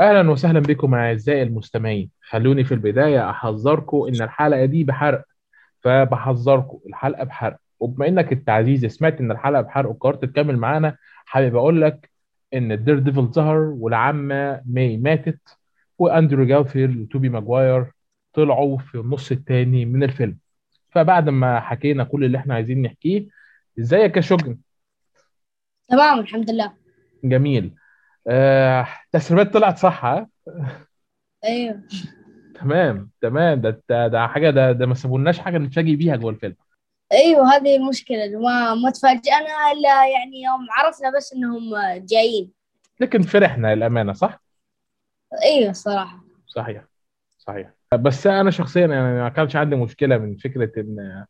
أهلا وسهلا بكم أعزائي المستمعين. خلوني في البداية أحذركم إن الحلقة دي بحرق. فبحذركم الحلقة بحرق. وبما إنك أنت عزيزي سمعت إن الحلقة بحرق وقررت تكمل معانا حابب أقول لك إن ال Daredevil ظهر والعمة ماي ماتت وأندرو جارفيلد وتوبي ماجواير طلعوا في النص التاني من الفيلم. فبعد ما حكينا كل اللي إحنا عايزين نحكيه إزيك يا شجن؟ تمام الحمد لله. جميل. آه، التسريبات طلعت صح ها؟ أيوه. تمام تمام. ده ده, ده حاجة ده ده ما سابولناش حاجة نتفاجئ بيها جوه الفيلم. أيوه هذه المشكلة. إنه ما ما تفاجأنا الا يعني يوم عرفنا بس إنهم جايين. لكن فرحنا للامانه صح؟ أيوه الصراحة صحيح صحيح. بس أنا شخصيا يعني ما كانش عندي مشكلة من فكرة إن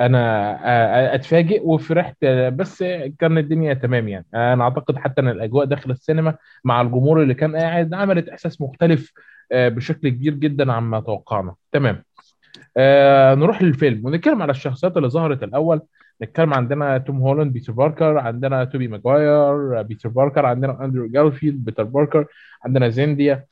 أنا آه، أتفاجئ وفرحت بس كان الدنيا تمام يعني. أنا أعتقد حتى إن الأجواء داخل السينما مع الجمهور اللي كان قاعد عملت إحساس مختلف آه، بشكل كبير جدا عما توقعنا. تمام. آه نروح للفيلم. ونتكلم على الشخصيات اللي ظهرت الأول. نتكلم عندنا توم هولاند بيتر باركر عندنا توبي ماجواير بيتر باركر عندنا اندرو جارفيلد بيتر باركر عندنا زينديا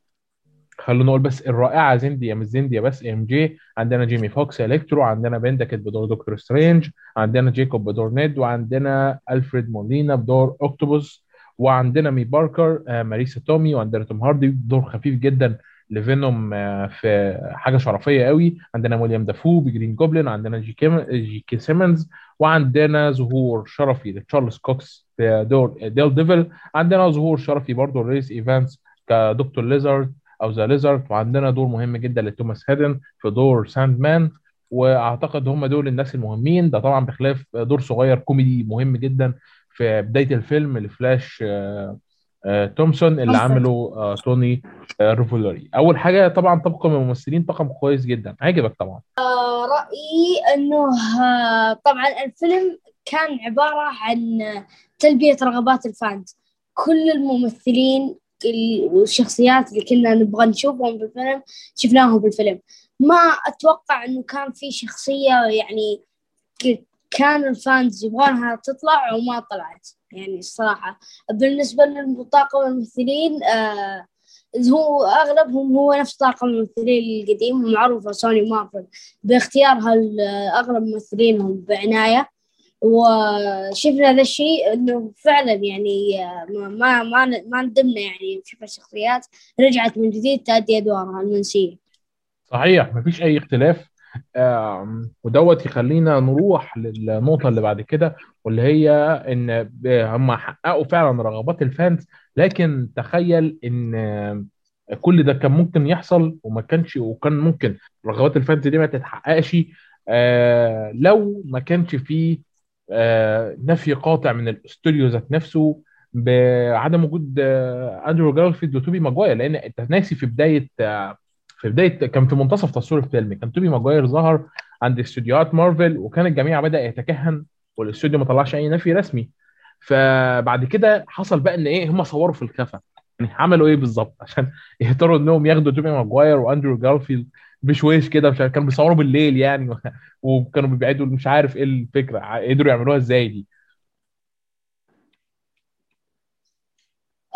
خلونا نقول بس الرائعة زينديا مش زينديا بس إم جي. عندنا جيمي فوكس إلكترو عندنا بندكت بدور دكتور سترينج عندنا جيكوب بدور نيد وعندنا ألفريد مولينا بدور أوكتوبوس وعندنا مي باركر آه، ماريسا تومي وعندنا توم هاردي. بدور خفيف جدا لفينوم آه، في حاجة شرفية قوي. عندنا ويليام دافو بجرين جوبلin عندنا جي كيم جي كي سيمنز وعندنا ظهور شرفي لتشارلز كوكس في دور Daredevil. عندنا ظهور شرفي برضه لريس إيفانس كدكتور ليزارد. أو The Lizard وعندنا دور مهم جدا لتوماس هيدن في دور ساند مان وأعتقد هم دول الناس المهمين. ده طبعا بخلاف دور صغير كوميدي مهم جدا في بداية الفيلم لفلاش آه، آه، تومسون اللي. عمله آه، توني ريفولوري. أول حاجة طبعا طاقم الممثلين طاقم كويس جدا. عجبك طبعا. رأيي إنه طبعا الفيلم كان عبارة عن تلبية رغبات ال fans. كل الممثلين ال- والشخصيات اللي كنا نبغى نشوفهم بالفيلم شفناهم بالفيلم. ما أتوقع إنه كان في شخصية يعني كان الفانز يبغونها تطلع وما طلعت. يعني الصراحة بالنسبة لطاقم الممثلين آه هو أغلبهم هو نفس طاقم الممثلين القديم معروفة سوني مارفل. باختيارها أغلب ممثلينهم بعناية. وشفنا ذا الشيء إنه فعلا يعني آه، ما ما ما, ما ندمنا يعني نشوف الشخصيات رجعت من جديد تأدي أدوارها المنسية. صحيح مفيش أي اختلاف. ودوت يخلينا نروح للنقطة اللي بعد كده واللي هي إن ب- هم حققوا فعلا رغبات ال fans لكن تخيل إن آم، كل ده كان ممكن يحصل وما كانش وكان ممكن رغبات ال fans دي ما تتحققش. آه، لو ما كانش فيه آه، نفي قاطع من الاستوديو ذات نفسه بعدم وجود آه، أندرو جارفيلد وتوبي ماجواير لأن أنت ناسي في بداية آه، في بداية كان في منتصف تصوير الفيلم كان توبي ماجواير ظهر عند استوديوهات مارفل وكان الجميع بدأ يتكهن والاستوديو ما طلعش أي نفي رسمي. فبعد كده حصل بقى إن إيه هم صوروا في الخفا يعني عملوا إيه بالظبط؟ عشان يهتروا إنهم ياخدوا توبي ماجواير وأندرو جارفيلد. بشويش كده مش عارف كانوا بيصوروا بالليل يعني وكانوا بيبعدوا مش عارف إيه الفكرة قدروا يعملوها إزاي دي.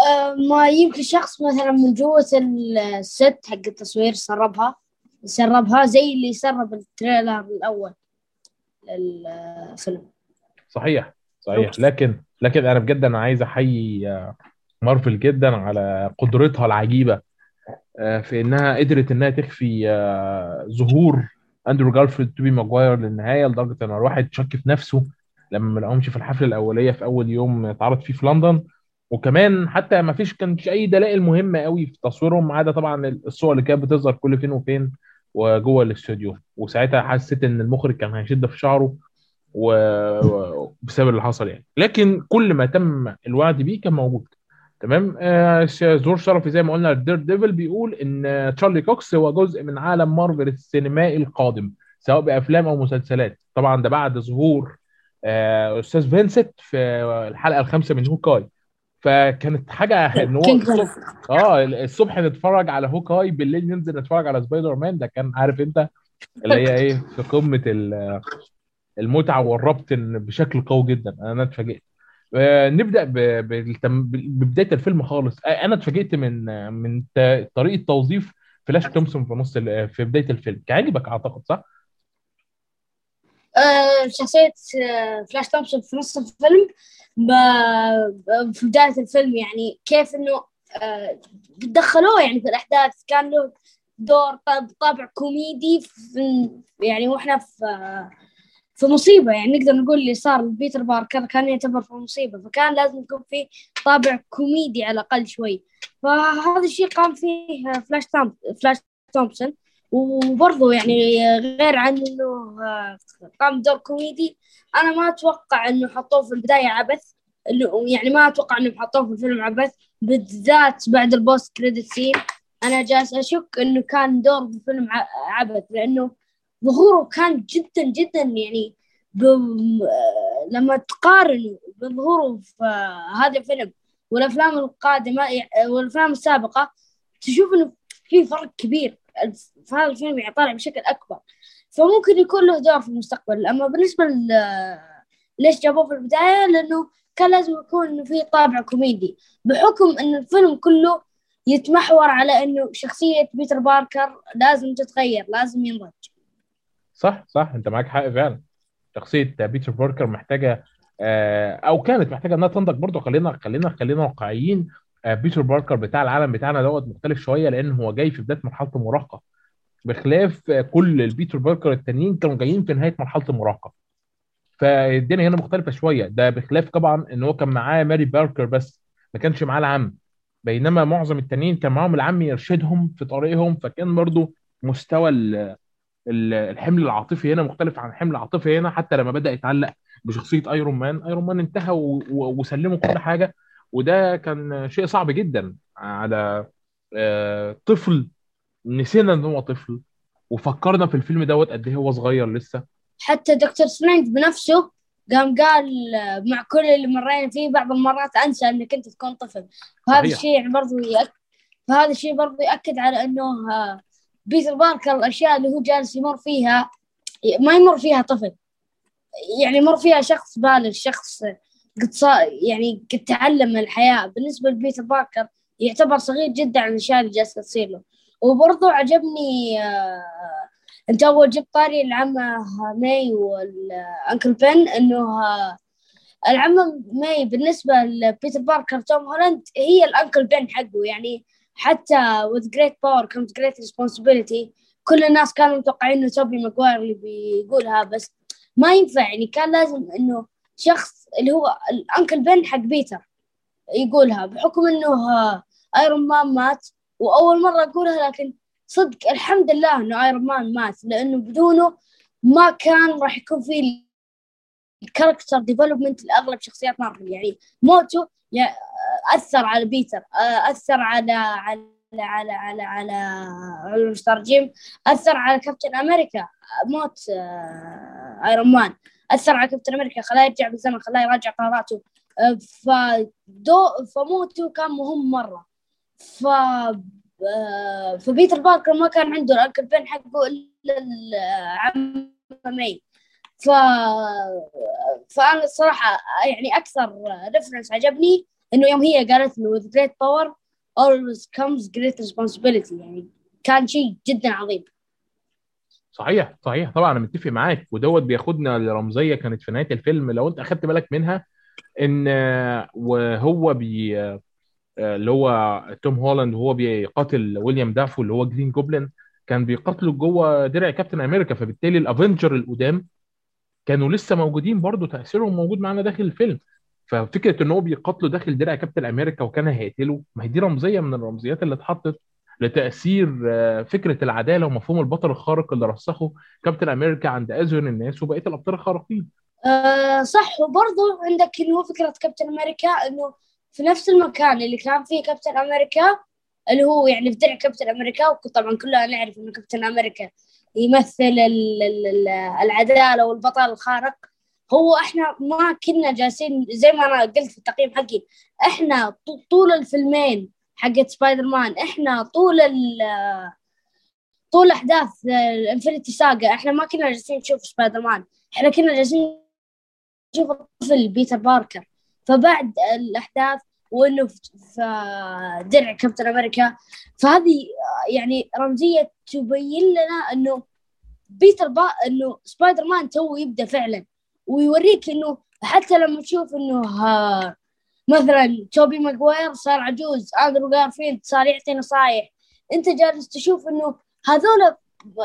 آه، ما يمكن شخص مثلا من جوة الست حق التصوير سربها سربها زي اللي سرب التريلر الأول للفيلم. صحيح صحيح. لكن لكن أنا بجد أنا عايز أحيي آه، مارفل جدا على قدرتها العجيبة. آه، في إنها قدرت إنها تخفي آه، ظهور أندرو جارفيلد توبي ماجواير للنهاية لدرجة إن الواحد شك في نفسه لما ما لقاهمش في الحفلة الأولية في أول يوم اتعرض فيه في لندن. وكمان حتى ما فيش كانش أي دلائل مهمة قوي في تصويرهم ما عدا طبعا الصور اللي كانت بتظهر كل فين وفين وجوه الاستوديو. وساعتها حسيت إن المخرج كان هيشد في شعره وبسبب اللي حصل يعني. لكن كل ما تم الوعد بيه كان موجود. تمام؟ آه شرفي زي ما قلنا ال Daredevil بيقول إن تشارلي كوكس هو جزء من عالم مارفل السينمائي القادم سواء بأفلام أو مسلسلات. طبعا ده بعد ظهور آه أستاذ فينسنت في الحلقة الخامسة من هوكاي. فكانت حاجة إن هو الصبح آه الصبح نتفرج على هوكاي بالليل ننزل نتفرج على سبايدر مان ده كان عارف أنت؟ اللي هي إيه؟ في قمة ال- المتعة والربط بشكل قوي جدا. أنا اتفاجئت. نبدأ ب- بالتم- ببداية الفيلم خالص. آه، أنا اتفاجئت من من ت- طريقة توظيف فلاش تومسون في نص في بداية الفيلم. عجبك أعتقد صح؟ آه، شخصية آه، فلاش تومسون في نص الفيلم في بداية الفيلم يعني كيف إنه آه، دخلوه يعني في الأحداث. كان له دور طابع كوميدي يعني وإحنا في آه، في مصيبة يعني نقدر نقول اللي صار لبيتر باركر كان يعتبر في مصيبة فكان لازم يكون في طابع كوميدي على الأقل شوي. فهذا الشيء قام فيه فلاش توم فلاش تومسون. وبرضه يعني غير عن إنه قام بدور كوميدي أنا ما أتوقع إنه حطوه في البداية عبث يعني ما أتوقع انه حطوه في الفيلم عبث بالذات بعد ال post-credit scene. أنا جالس أشك إنه كان دور بالفيلم ع- عبث لأنه ظهوره كان جدا جدا يعني ب... آه، لما تقارن بظهوره في هذا الفيلم والأفلام القادمة آه، والأفلام السابقة تشوف إنه في فرق كبير. في هذا الفيلم يعني طالع بشكل أكبر. فممكن يكون له دور في المستقبل. أما بالنسبة ل ليش جابوه في البداية؟ لأنه كان لازم يكون في طابع كوميدي. بحكم إن الفيلم كله يتمحور على إنه شخصية بيتر باركر لازم تتغير لازم ينضج. صح صح انت معاك حق فعلا. شخصية بيتر باركر محتاجة آه، أو كانت محتاجة إنها تنضج برضه. خلينا خلينا خلينا واقعيين. آه، بيتر باركر بتاع العالم بتاعنا دوت مختلف شوية لأن هو جاي في بداية مرحلة المراهقة. بخلاف آه، كل البيتر باركر التانيين كانوا جايين في نهاية مرحلة المراهقة. فالدنيا هنا مختلفة شوية. ده بخلاف طبعا إن هو كان معاه ماي باركر بس ما كانش معاه العم. بينما معظم التانيين كان معاهم العم يرشدهم في طريقهم فكان برضو مستوى الحمل العاطفي هنا مختلف عن الحمل العاطفي هنا حتى لما بدأ يتعلق بشخصية ايرون مان ايرون مان انتهى و- و- وسلمه كل حاجة وده كان شيء صعب جدا على آه، طفل نسينا إن هو طفل وفكرنا في الفيلم دوت قد إيه هو صغير لسه حتى دكتور سترينج بنفسه قام قال آه، مع كل اللي مرينا فيه بعض المرات أنسى إنك أنت تكون طفل وهذا الشيء يعني برضو يأكد فهذا الشيء برضو يأكد على إنه آه، بيتر باركر الأشياء اللي هو جالس يمر فيها ما يمر فيها طفل. يعني يمر فيها شخص بالغ شخص قد صار يعني قد تعلم من الحياة. بالنسبة لبيتر باركر يعتبر صغير جدا عن الأشياء اللي جالسة تصير له. وبرضو عجبني آه، أنت أول جبت طاري العمة ماي والأنكل بن إنه آه، العمة ماي بالنسبة لبيتر باركر توم هولاند هي الأنكل بن حقه. يعني حتى with great power comes great responsibility. كل الناس كانوا متوقعين إنه توبي ماجواير اللي بيقولها بس ما ينفع. يعني كان لازم إنه شخص اللي هو الأنكل بن حق بيتر يقولها بحكم آه، ايرون مان مات وأول مرة أقولها لكن صدق الحمد لله إنه ايرون مان مات لأنه بدونه ما كان راح يكون في ال character development لأغلب شخصيات مارفل يعني موته أثر على بيتر أثر على على على على على على ستار جيم أثر على كابتن أمريكا موت آه، ايرون مان أثر على كابتن أمريكا خلاه يرجع بالزمن خلاه يراجع قراراته. آه، فدو فموته كان مهم مرة. ف آه، فبيتر باركر ما كان عنده ال uncle Ben حقه إلا العم مي ف فأنا الصراحه يعني أكثر reference عجبني إنه يوم هي قالت له with great power always comes great responsibility. يعني كان شيء جدا عظيم. صحيح صحيح. طبعا أنا متفق معاك. ودوت بياخدنا لرمزية كانت في نهاية الفيلم. لو أنت اخدت بالك منها إن آه، وهو بي آه، اللي هو توم هولاند وهو بيقاتل ويليام دافو اللي هو جرين جوبلin كان بيقاتله جوه درع كابتن أمريكا. فبالتالي الافنجر القدام كانوا لسه موجودين برضو تأثيرهم موجود معانا داخل الفيلم. ففكرة إن هو بيقاتله داخل درع كابتن أمريكا وكان هيقتله ما هي دي رمزية من الرمزيات اللي اتحطت لتأثير آه، فكرة العدالة ومفهوم البطل الخارق اللي رسخه كابتن أمريكا عند اذهن الناس وبقية الأبطال الخارقين. آه صح. وبرضه عندك إنه فكرة كابتن أمريكا إنه في نفس المكان اللي كان فيه كابتن أمريكا اللي هو يعني في درع كابتن أمريكا وطبعا كلنا نعرف إنه كابتن أمريكا يمثل ال- ال- ال- العدالة والبطل الخارق. هو إحنا ما كنا جالسين زي ما أنا قلت في التقييم حقي إحنا طو- طول الفيلمين حقت سبايدر مان إحنا طول ال طول أحداث ال Infinity Saga إحنا ما كنا جالسين نشوف سبايدر مان إحنا كنا جالسين نشوف الطفل بيتر باركر. فبعد الأحداث وإنه في درع كابتن أمريكا فهذه يعني رمزية تبين لنا إنه بيتر با إنه سبايدر مان تو يبدأ فعلا. ويوريك إنه حتى لما تشوف إنه مثلا توبي ماجواير صار عجوز آندرو جارفيلد صار يعطي نصايح. أنت جالس تشوف إنه هذول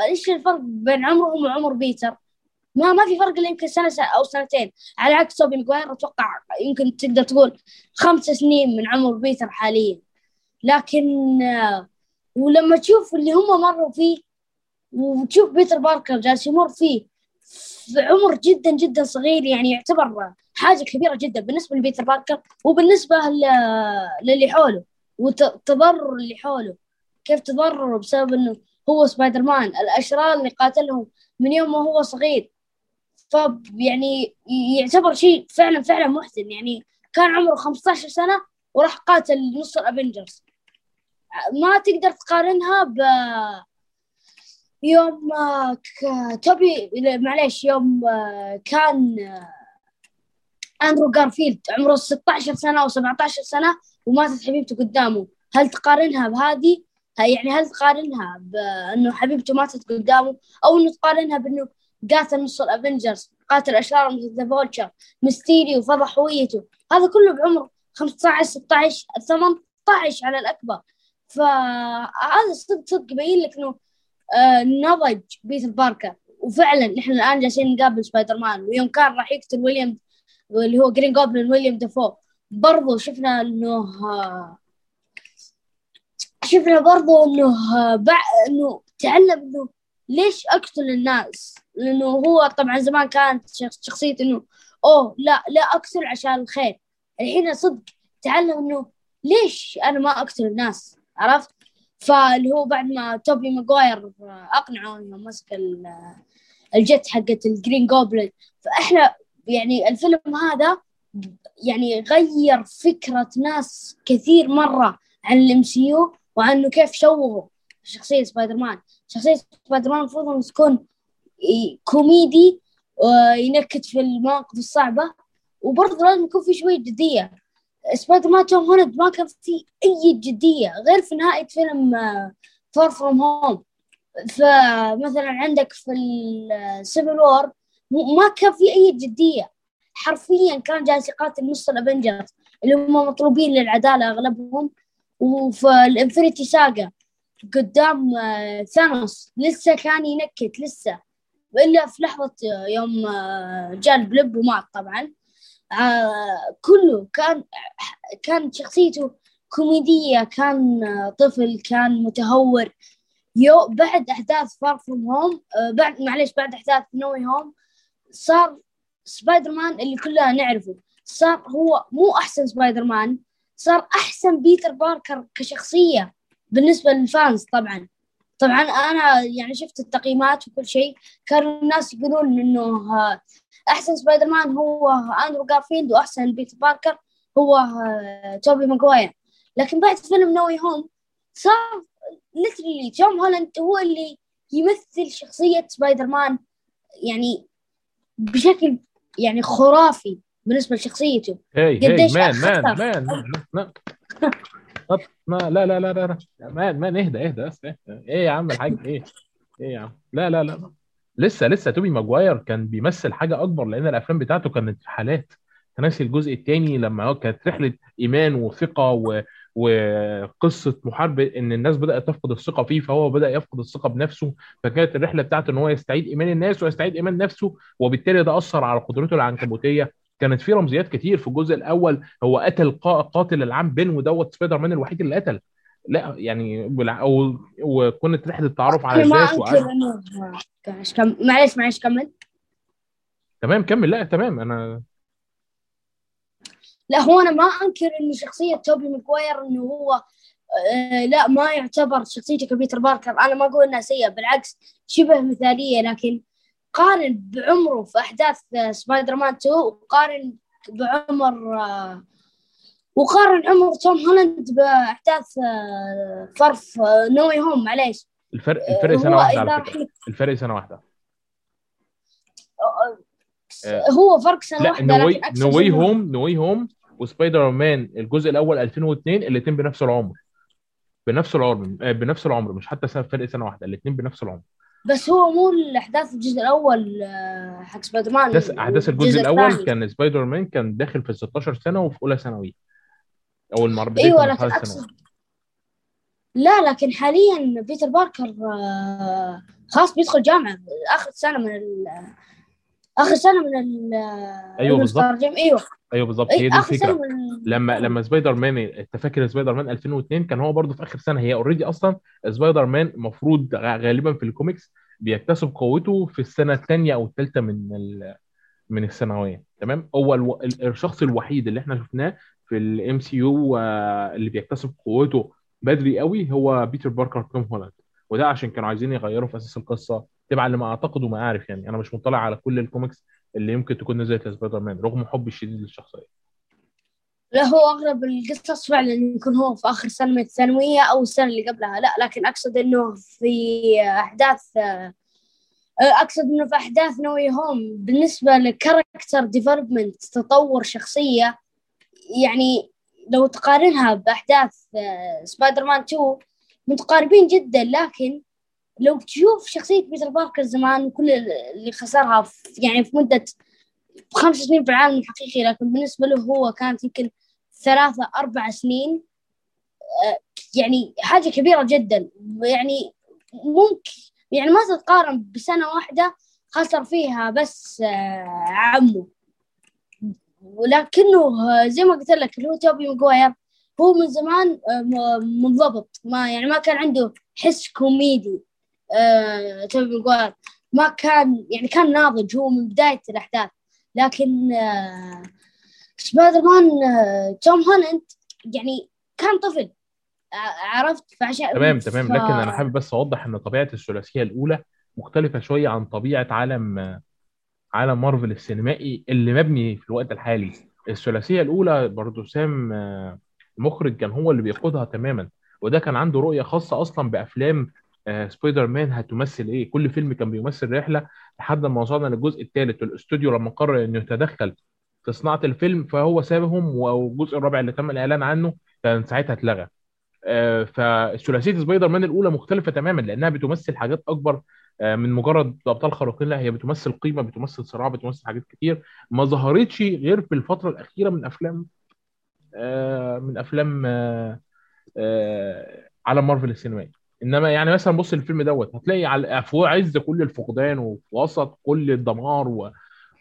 إيش الفرق بين عمرهم وعمر بيتر؟ ما ما في فرق إلا يمكن سنة أو سنتين. على عكس توبي ماجواير أتوقع يمكن تقدر تقول خمس سنين من عمر بيتر حاليا. لكن ولما تشوف اللي هم مروا فيه وتشوف بيتر باركر جالس يمر فيه في عمر جدا جدا صغير يعني يعتبر حاجة كبيرة جدا بالنسبة لبيتر باركر وبالنسبة للي حوله والتضرر اللي حوله. كيف تضرروا بسبب إنه هو سبايدر مان الأشرار اللي قاتلهم من يوم ما هو صغير. ف يعني يعتبر شيء فعلا فعلا محزن. يعني كان عمره 15 سنة وراح قاتل نص الأفنجرز. ما تقدر تقارنها ب يوم توبي معليش يوم كان أندرو جارفيلد عمره 16 سنة أو 17 سنة وماتت حبيبته قدامه. هل تقارنها بهذه؟ يعني هل تقارنها بانه حبيبته ماتت قدامه؟ أو أنه تقارنها بأنه قاتل نص الافنجرز قاتل أشرار مثل the Vulture ميستيريو وفضح هويته. هذا كله بعمر 15 16 18 على الأكبر. فهذا صدق صدق يبين لك إنه آه نضج بيتر باركر. وفعلا نحن الآن جالسين نقابل سبايدر مان ويوم كان راح يقتل ويليام اللي هو جرين جوبلين ويليام دافو برضو شفنا إنه شفنا برضو إنه بع... إنه تعلم إنه ليش أقتل الناس؟ لأنه هو طبعا زمان كانت شخصية إنه أوه لا لا أقتل عشان الخير. الحين صدق تعلم إنه ليش أنا ما أقتل الناس؟ عرفت؟ فاللي هو بعد ما توبي ماجواير اقنعه إنه مسك الجت حقت الجرين جوبلين فإحنا يعني الفيلم هذا يعني غير فكرة ناس كثير مرة عن ال MCU وعنه كيف شوهوا شخصية سبايدر مان شخصية سبايدر مان المفروض تكون كوميدي وينكت في المواقف الصعبة وبرضه لازم يكون في شوية جدية. سبايدر مان توم هولاند ما كان في أي جدية غير في نهاية فيلم Far From Home فمثلا عندك في ال Civil War ما كان في أي جدية. حرفيا كان جالس يقاتل نص ال Avengers اللي هم مطلوبين للعدالة أغلبهم. وفي ال Infinity Saga قدام آه، ثانوس لسه كان ينكت لسه. الا في لحظة يوم آه، جاء ال Blip ومات طبعا. آه، كله كان كان شخصيته كوميدية كان طفل كان متهور. يو بعد أحداث Far From Home بعد معليش بعد أحداث No Way Home صار سبايدر مان اللي كلنا نعرفه. صار هو مو أحسن سبايدر مان صار أحسن بيتر باركر كشخصية بالنسبة لل fans طبعا. طبعا أنا يعني شفت التقييمات وكل شيء كانوا الناس يقولون إنه أحسن سبايدر مان هو أندرو جارفيلد وأحسن بيتر باركر هو توبي ماجواير لكن بعد فيلم No Way Home صار literally توم هولاند هو اللي يمثل شخصية سبايدر مان يعني بشكل يعني خرافي بالنسبة لشخصيته. hey hey man man man ما لا لا لا لا man man اهدى اهدى بس إيه يا عم الحاج إيه إيه يا عم. لا لا لا. لسه لسه توبي ماجواير كان بيمثل حاجة أكبر لأن الأفلام بتاعته كانت في حالات. تناسي الجزء الثاني لما كانت رحلة إيمان وثقة و... وقصة محاربه إن الناس بدأت تفقد الثقة فيه فهو بدأ يفقد الثقة بنفسه. فكانت الرحلة بتاعته إن هو يستعيد إيمان الناس ويستعيد إيمان نفسه وبالتالي ده أثر على قدرته العنكبوتية. كانت في رمزيات كتير في الجزء الأول هو قتل قاتل العام بين ودوت سبايدر مان الوحيد اللي قتل. لا يعني أو وكانت رحله التعرف على الناس معلش معلش كمل. تمام كمل. لا تمام أنا لا هو أنا ما أنكر إن شخصية توبي ماكواير إنه هو آه لا ما يعتبر شخصيته كبيتر باركر. أنا ما أقول إنها سيئة بالعكس شبه مثالية. لكن قارن بعمره في أحداث سبايدر مان 2 وقارن بعمر آه وقارن عمر توم هولاند بأحداث آه فرف آه No Way Home معليش. الفرق الفرق سنة واحدة على فكرة. الفرق سنة واحدة. هو فرق سنة واحدة No Way No Way Home No Way Home وسبايدر مان الجزء الأول 2002 الاثنين بنفس العمر. بنفس العمر آه، بنفس العمر مش حتى سنة- فرق سنة واحدة الاثنين بنفس العمر. بس هو مو الأحداث الجزء الأول آه، حق سبايدر مان احداث أحداث الجزء الأول. كان سبايدر مان كان داخل في 16 سنة وفي أولى ثانوي. أول مرة بدايه أيوه لكن اقصد لا لكن حاليا بيتر باركر آه، خلاص بيدخل جامعة. آخر سنة من ال آخر سنة من ال أيوة بالظبط. أيوه. أيوه بالظبط هي دي الفكرة. من لما لما سبايدر مان أنت فاكر سبايدر مان 2002 كان هو برضه في آخر سنة. هي already أصلا سبايدر مان المفروض غالبا في الكوميكس بيكتسب قوته في السنة الثانية أو الثالثة من ال... من الثانوية. تمام؟ هو ألو... الشخص الوحيد اللي إحنا شفناه في ال MCU اللي بيكتسب قوته بدري قوي هو بيتر باركر توم هولاند. وده عشان كانوا عايزين يغيروا في أساس القصة تبعا لما أعتقد وما اعرف يعني. أنا مش مطلع على كل الكوميكس اللي يمكن تكون نزلت لسبايدر مان رغم حبي الشديد للشخصية. لا هو اغلب القصص فعلا يكون هو في آخر سنة من الثانويه أو السنة اللي قبلها. لا لكن أقصد إنه في أحداث أقصد إنه في أحداث No Way Home بالنسبة ل character development تطور شخصية يعني لو تقارنها بأحداث آه، سبايدر مان 2 متقاربين جدا لكن لو تشوف شخصية بيتر باركر زمان وكل اللي خسرها يعني في مدة خمس سنين في العالم الحقيقي لكن بالنسبة له هو كانت يمكن ثلاثة أربع سنين آه، يعني حاجة كبيرة جدا. يعني ممكن يعني ما تتقارن بسنة واحدة خسر فيها بس آه، عمه. ولكنه آه، زي ما قلت لك اللي هو توبي ماجواير هو من زمان آه، منضبط. ما يعني ما كان عنده حس كوميدي آه، توبي ماجواير ما كان يعني كان ناضج هو من بداية الأحداث. لكن آه، سبايدر مان آه، توم هولاند يعني كان طفل. عرفت؟ فعشان تمام تمام. ف- لكن أنا حابب بس أوضح إن طبيعة الثلاثية الأولى مختلفة شوية عن طبيعة عالم عالم مارفل السينمائي اللي مبني في الوقت الحالي. الثلاثية الأولى برضو سام آه، المخرج كان هو اللي بيقودها تماما. وده كان عنده رؤية خاصة أصلا بأفلام آه، سبايدر مان هتمثل إيه. كل فيلم كان بيمثل رحلة لحد ما وصلنا للجزء الثالث. والاستوديو لما قرر إنه يتدخل في صناعة الفيلم فهو سابهم والجزء الرابع اللي تم الإعلان عنه كان ساعتها اتلغى. آه، فثلاثية سبايدر مان الأولى مختلفة تماما لأنها بتمثل حاجات أكبر من مجرد ابطال خارقين لا هي بتمثل قيمة بتمثل صراع بتمثل حاجات كتير ما ظهرتش غير في الفترة الأخيرة من أفلام آه، من أفلام آه، آه، عالم مارفل السينمائي إنما يعني مثلا بص الفيلم دوت هتلاقي على في عز كل الفقدان وفي وسط كل الدمار و...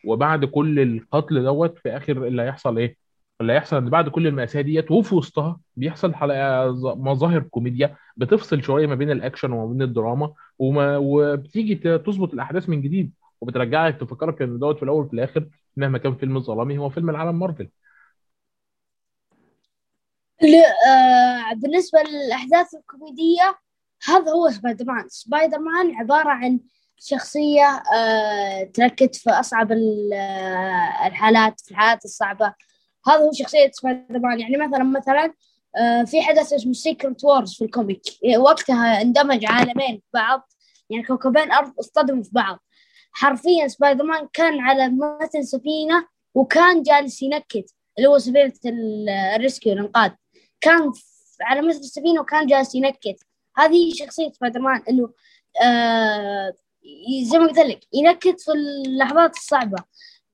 وبعد كل القتل دوت في آخر اللي هيحصل إيه؟ اللي هيحصل إن بعد كل المأساة ديت وفي وسطها بيحصل حلقة مظاهر كوميديا بتفصل شوية ما بين الأكشن وما بين الدراما وما وبتيجي تظبط الأحداث من جديد وبترجعك تفكرك إن دوت في الأول وفي الآخر مهما كان فيلم ظلامي هو فيلم العالم مارفل. آه، بالنسبة للأحداث الكوميدية هذا هو سبايدر مان سبايدر مان عبارة عن شخصية آه، تنكت في أصعب آه، الحالات في الحالات الصعبة. هذا هو شخصية سبايدر مان يعني مثلا مثلا آه، في حدث اسمه Secret Wars في ال comic. وقتها اندمج عالمين في بعض. يعني كوكبين أرض اصطدموا في بعض. حرفيا سبايدر مان كان على متن سفينة وكان جالس ينكت. اللي هو سفينة ال- ال rescue الإنقاذ. كان على متن السفينة وكان جالس ينكت. هذه شخصية سبايدر مان إنه آه زي ما قلت لك ينكت في اللحظات الصعبة.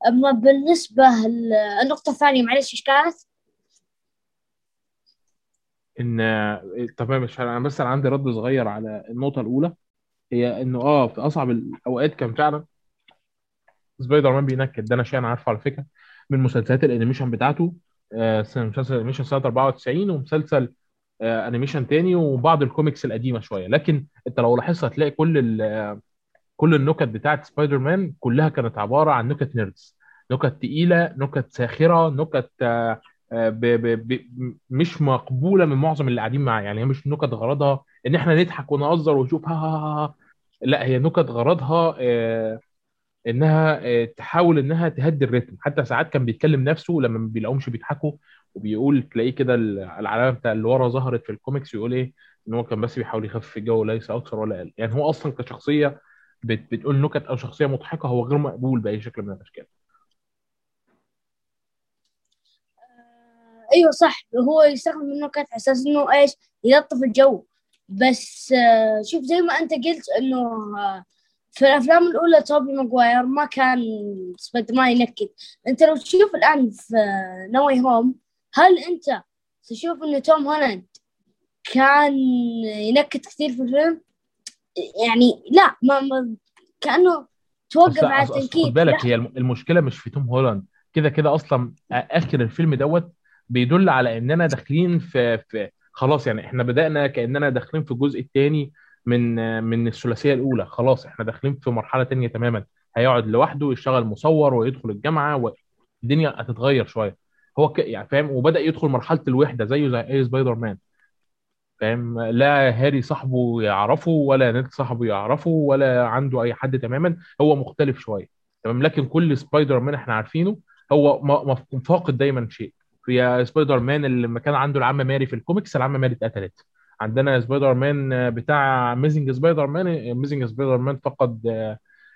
أما بالنسبة للنقطة الثانية معلش إيش كانت؟ إن تمام مش أنا بس أنا عندي رد صغير على النقطة الأولى. هي إنه آه في أصعب الأوقات كان فعلا سبايدر مان بينكت. ده أنا شيء أنا عارفه على فكرة من مسلسلات ال animation بتاعته. آه، مسلسل animation سنة 94 ومسلسل آه، animation تاني وبعض الكوميكس القديمة شوية. لكن أنت لو لاحظت هتلاقي كل كل النكت بتاعت سبايدر مان كلها كانت عبارة عن نكت nerds. نكت تقيلة نكت ساخرة نكت آه، آه، ب ب ب مش مقبولة من معظم اللي قاعدين معاه يعني هي مش نكت غرضها إن إحنا نضحك ونهزر ونشوف ها ها ها ها. لا هي نكت غرضها آه، إنها تحاول إنها تهدي ال rhythm. حتى ساعات كان بيتكلم نفسه لما ما بيلاقوهمش بيضحكوا وبيقول تلاقيه كده ال- العلامة بتاع اللي ورا ظهرت في الكوميكس يقول إيه؟ إن هو كان بس بيحاول يخفف الجو ليس أكثر ولا أقل. يعني هو أصلا كشخصية بت بتقول نكت أو شخصية مضحكة هو غير مقبول بأي شكل من الأشكال. أيوه صح هو يستخدم النكت على أساس إنه إيش؟ يلطف الجو. بس آه، شوف زي ما أنت قلت إنه آه، في الأفلام الأولى توبي ماجواير ما كان سبايدر مان ينكت. أنت لو تشوف الآن في No Way Home هل أنت تشوف إنه توم هولاند كان ينكت كثير في الفيلم؟ يعني لا ما, ما كأنه توقف على التنكيت خد بالك هي المشكلة مش في توم هولاند. كده كده أصلا آخر الفيلم دوت بيدل على إننا داخلين في, في خلاص يعني إحنا بدأنا كأننا داخلين في الجزء الثاني من من الثلاثية الأولى خلاص إحنا داخلين في مرحلة ثانية تماما. هيقعد لوحده يشتغل مصور ويدخل الجامعة والدنيا هتتغير شوية. هو. يعني فاهم وبدأ يدخل مرحلة الوحدة زيه زي أي سبايدر مان فاهم؟ لا هاري صاحبه يعرفه ولا نيد صاحبه يعرفه ولا عنده أي حد تماما. هو مختلف شوية. تمام؟ لكن كل سبايدر مان إحنا عارفينه هو فاقد دايما شيء. في سبايدر مان اللي لما كان عنده العمه ماي في الكوميكس العمه ماي اتقتلت. عندنا سبايدر مان بتاع Amazing Spider-Man Amazing Spider-Man فقد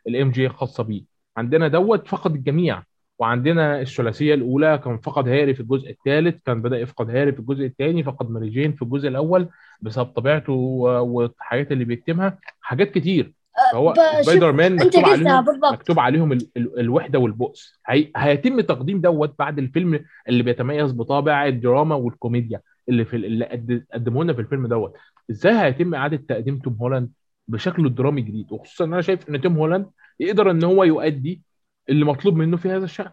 ال MJ الخاصه بيه. عندنا دوت فقد الجميع. وعندنا الثلاثية الأولى كان فقد هاري في الجزء الثالث كان بدأ يفقد هاري في الجزء الثاني فقد ماري جين في الجزء الأول بسبب طبيعته والحاجات اللي بيكتمها. حاجات كتير. فهو سبايدر مان مكتوب عليهم مكتوب عليهم ال ال الوحدة والبؤس. هي هيتم تقديم دوت بعد الفيلم اللي بيتميز بطابع الدراما والكوميديا اللي في اللي قدموه لنا في الفيلم دوت. إزاي هيتم إعادة تقديم توم هولاند بشكله الدرامي جديد؟ وخصوصا إن أنا شايف إن توم هولاند يقدر إن هو يؤدي اللي مطلوب منه في هذا الشأن.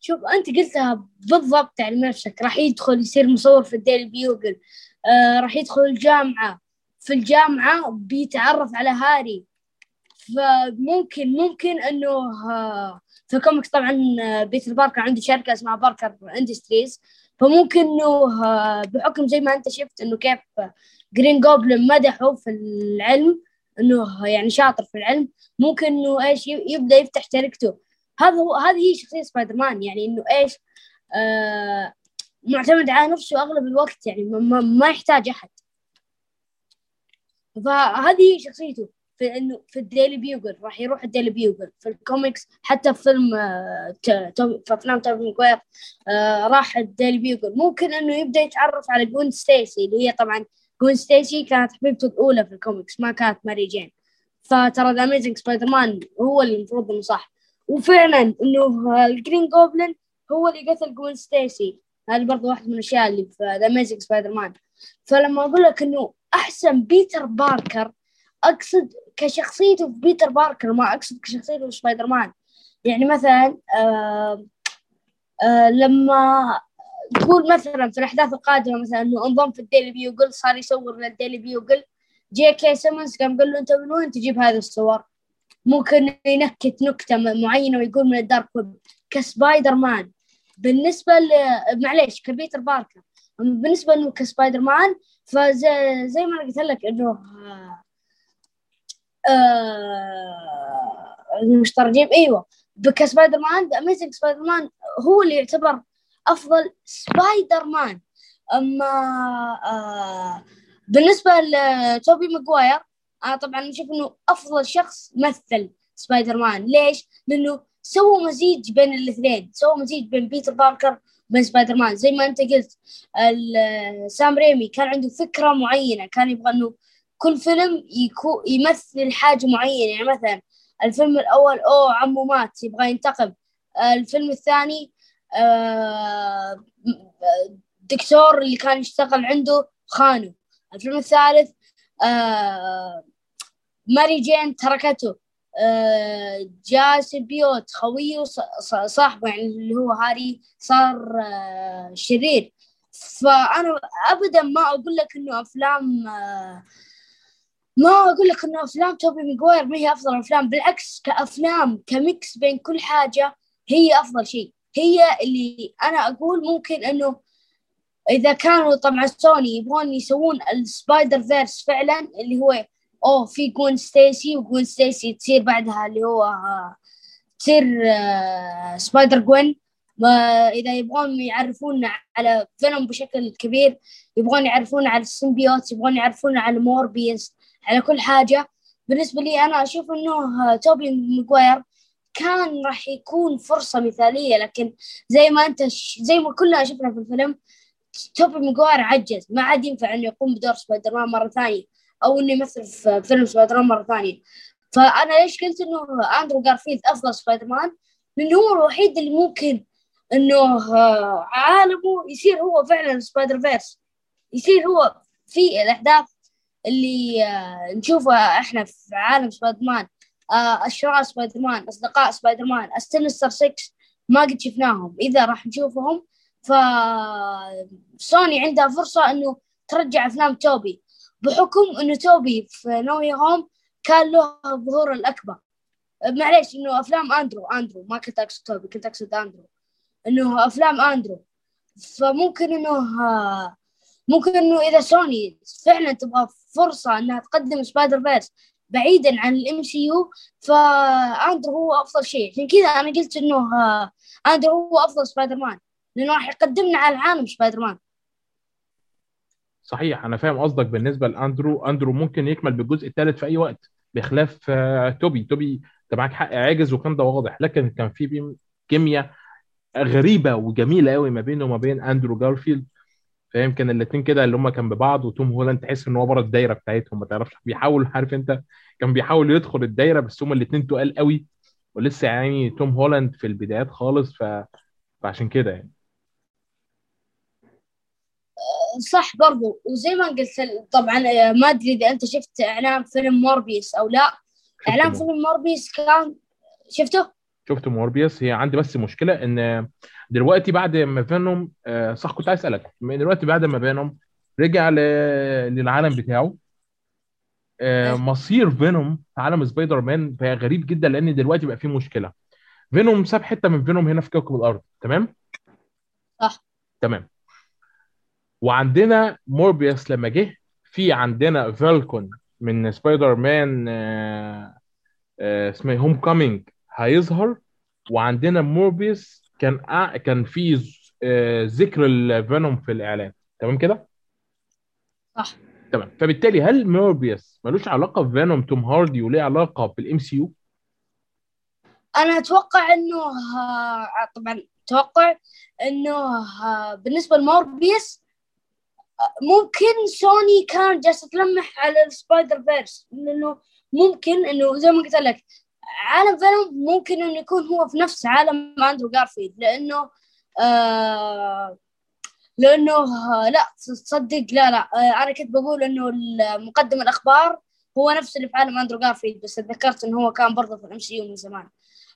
شوف أنت قلتها بالضبط يعني نفسك. راح يدخل يصير مصور في ال Daily Bugle آه راح يدخل الجامعة. في الجامعة بيتعرف على هاري. فممكن ممكن إنه آه، في كوميكس طبعا آه، بيتر باركر عنده شركة اسمها Parker Industries فممكن إنه آه، بحكم زي ما أنت شفت إنه كيف Green Goblin مدحه في العلم إنه يعني شاطر في العلم ممكن إنه إيش يبدأ يفتح شركته. هذا هو هذه هي شخصية سبايدر مان يعني إنه إيش آه معتمد على نفسه أغلب الوقت يعني ما, ما يحتاج أحد. فهذه شخصيته في إنه في ال Daily Bugle راح يروح ال Daily Bugle في الكوميكس حتى في فيلم آه، في أفلام توبي ماجواير آه، راح ال Daily Bugle ممكن إنه يبدأ يتعرف على جوين ستيسي اللي هي طبعا جوين ستيسي كانت حبيبته الأولى في الكوميكس ما كانت ماري جين. فترى ال Amazing Spider-Man هو اللي المفروض إنه صح. وفعلا إنه ال Green Goblin هو اللي قتل جوين ستيسي. هذه برضه واحدة من الأشياء اللي في The Amazing Spider-Man فلما أقول لك إنه أحسن بيتر باركر أقصد كشخصيته في بيتر باركر ما أقصد كشخصيته في سبايدر مان يعني مثلا آه آه لما تقول مثلا في الأحداث القادمة مثلا إنه انضم في ال Daily Bugle صار يصور لل Daily Bugle جي كي سيمونز قام قال له أنت من وين تجيب هذه الصور؟ ممكن ينكت نكتة معينة ويقول من ال dark web. كسبايدر مان بالنسبة ل معليش كبيتر باركر. بالنسبة إنه كسبايدر مان فزي زي ما قلت لك إنه آه مش ترجيب إيوه كسبايدر مان Amazing Spider-Man هو اللي يعتبر أفضل سبايدر مان أما آه بالنسبة لتوبي ماجواير أنا طبعا نشوف إنه أفضل شخص مثل سبايدر مان ليش؟ لأنه سووا مزيج بين الاثنين. سووا مزيج بين بيتر باركر من سبايدر مان زي ما أنت قلت سام رايمي كان عنده فكرة معينة كان يبغى إنه كل فيلم يكو يمثل حاجة معينة. يعني مثلا الفيلم الأول أوه عمو مات يبغى ينتقم. الفيلم الثاني آه، دكتور اللي كان يشتغل عنده خانه الفيلم الثالث آه، ماري جين تركته. جاء symbiote خويه صاحبه يعني اللي هو هاري صار آه، شرير. فأنا ابدا ما أقول لك إنه أفلام آه، ما أقول لك إنه أفلام توبي ميغوير ما هي أفضل أفلام بالعكس كأفلام ك mix بين كل حاجة هي أفضل شيء. هي اللي أنا أقول ممكن إنه إذا كانوا طبعا سوني يبغون يسوون ال Spider-Verse فعلا اللي هو أوه في جوين ستيسي وجوين ستيسي تصير بعدها اللي هو تصير سبايدر جوين. ما إذا يبغون يعرفون على فينوم بشكل كبير يبغون يعرفون على ال symbiote يبغون يعرفون على موربيس على كل حاجة. بالنسبة لي أنا أشوف إنه توبي ماجواير كان راح يكون فرصة مثالية لكن زي ما أنت ش... زي ما كلنا شفنا في الفيلم توبي ماجواير عجز. ما عاد ينفع إنه يقوم بدور سبايدر مان مرة ثانية. أو إنه يمثل في فيلم سبايدر مان مرة ثانية. فأنا ليش قلت إنه أندرو جارفيلد أفضل سبايدر مان لأنه هو الوحيد اللي ممكن إنه آه، عالمه يصير هو فعلا Spider-Verse يصير هو في الأحداث اللي آه، نشوفها إحنا في عالم سبايدر مان آه، أشرار سبايدر مان أصدقاء سبايدر مان ال Sinister 6 ما قد شفناهم. إذا راح نشوفهم فسوني عندها فرصة إنه ترجع أفلام توبي. بحكم إنه توبي في No Way Home كان له الظهور الأكبر. معليش إنه أفلام أندرو أندرو ما كنت أقصد توبي كنت أقصد أندرو. إنه أفلام أندرو. فممكن إنه ممكن إنه إذا سوني فعلا تبغى فرصة إنها تقدم Spider-Verse بعيدا عن ال MCU فأندرو هو أفضل شيء. عشان كذا أنا قلت إنه أندرو هو أفضل سبايدر مان لأنه راح يقدمنا على العالم سبايدر مان. صحيح أنا فاهم قصدك بالنسبة لأندرو. أندرو ممكن يكمل بالجزء الثالث في أي وقت بخلاف آه، توبي. توبي أنت معاك حق عاجز وكان ده واضح. لكن كان في كيمياء غريبة وجميلة قوي ما بينه وما بين أندرو جارفيلد. فاهم؟ كان الاثنين كده اللي هم كان ببعض وتوم هولاند تحس إن هو بره الدايرة بتاعتهم. ما تعرفش بيحاول عارف أنت كان بيحاول يدخل الدايرة بس هم الاثنين تقال قوي ولسه يعني توم هولاند في البدايات خالص ف... فعشان كده يعني. صح برضو. وزي ما قلت طبعا ما أدري إذا أنت شفت إعلان فيلم موربيس أو لا. إعلان فيلم موربيس كان شفته؟ شفت موربيس هي عندي بس مشكلة إن دلوقتي بعد ما فينوم آه، صح كنت عايز أسألك. دلوقتي بعد ما فينوم رجع للعالم بتاعه آه، مصير فينوم في عالم سبايدر مان بقى غريب جدا لأن دلوقتي بقى في مشكلة. فينوم ساب حتة من فينوم هنا في كوكب الأرض. تمام؟ صح. تمام. وعندنا موربيوس لما جه في عندنا فالتشر من سبايدر مان آه، اسمه Homecoming هيظهر. وعندنا موربيوس كان كان في آه، ذكر الفينوم في الإعلان. تمام كده؟ صح. تمام. فبالتالي هل موربيوس ملوش علاقة بفينوم توم هاردي وليه علاقة بال MCU أنا أتوقع إنه طبعا أتوقع إنه بالنسبة لموربيوس ممكن سوني كان جالسه تلمح على ال Spider-Verse لأنه ممكن إنه زي ما قلت لك عالم فينوم ممكن إنه يكون هو في نفس عالم أندرو جارفيلد لأنه آه لأنه لا تصدق لا لا آه أنا كنت بقول إنه مقدم الأخبار هو نفس اللي في عالم أندرو جارفيلد بس تذكرت إنه هو كان برضه في ال MC من زمان.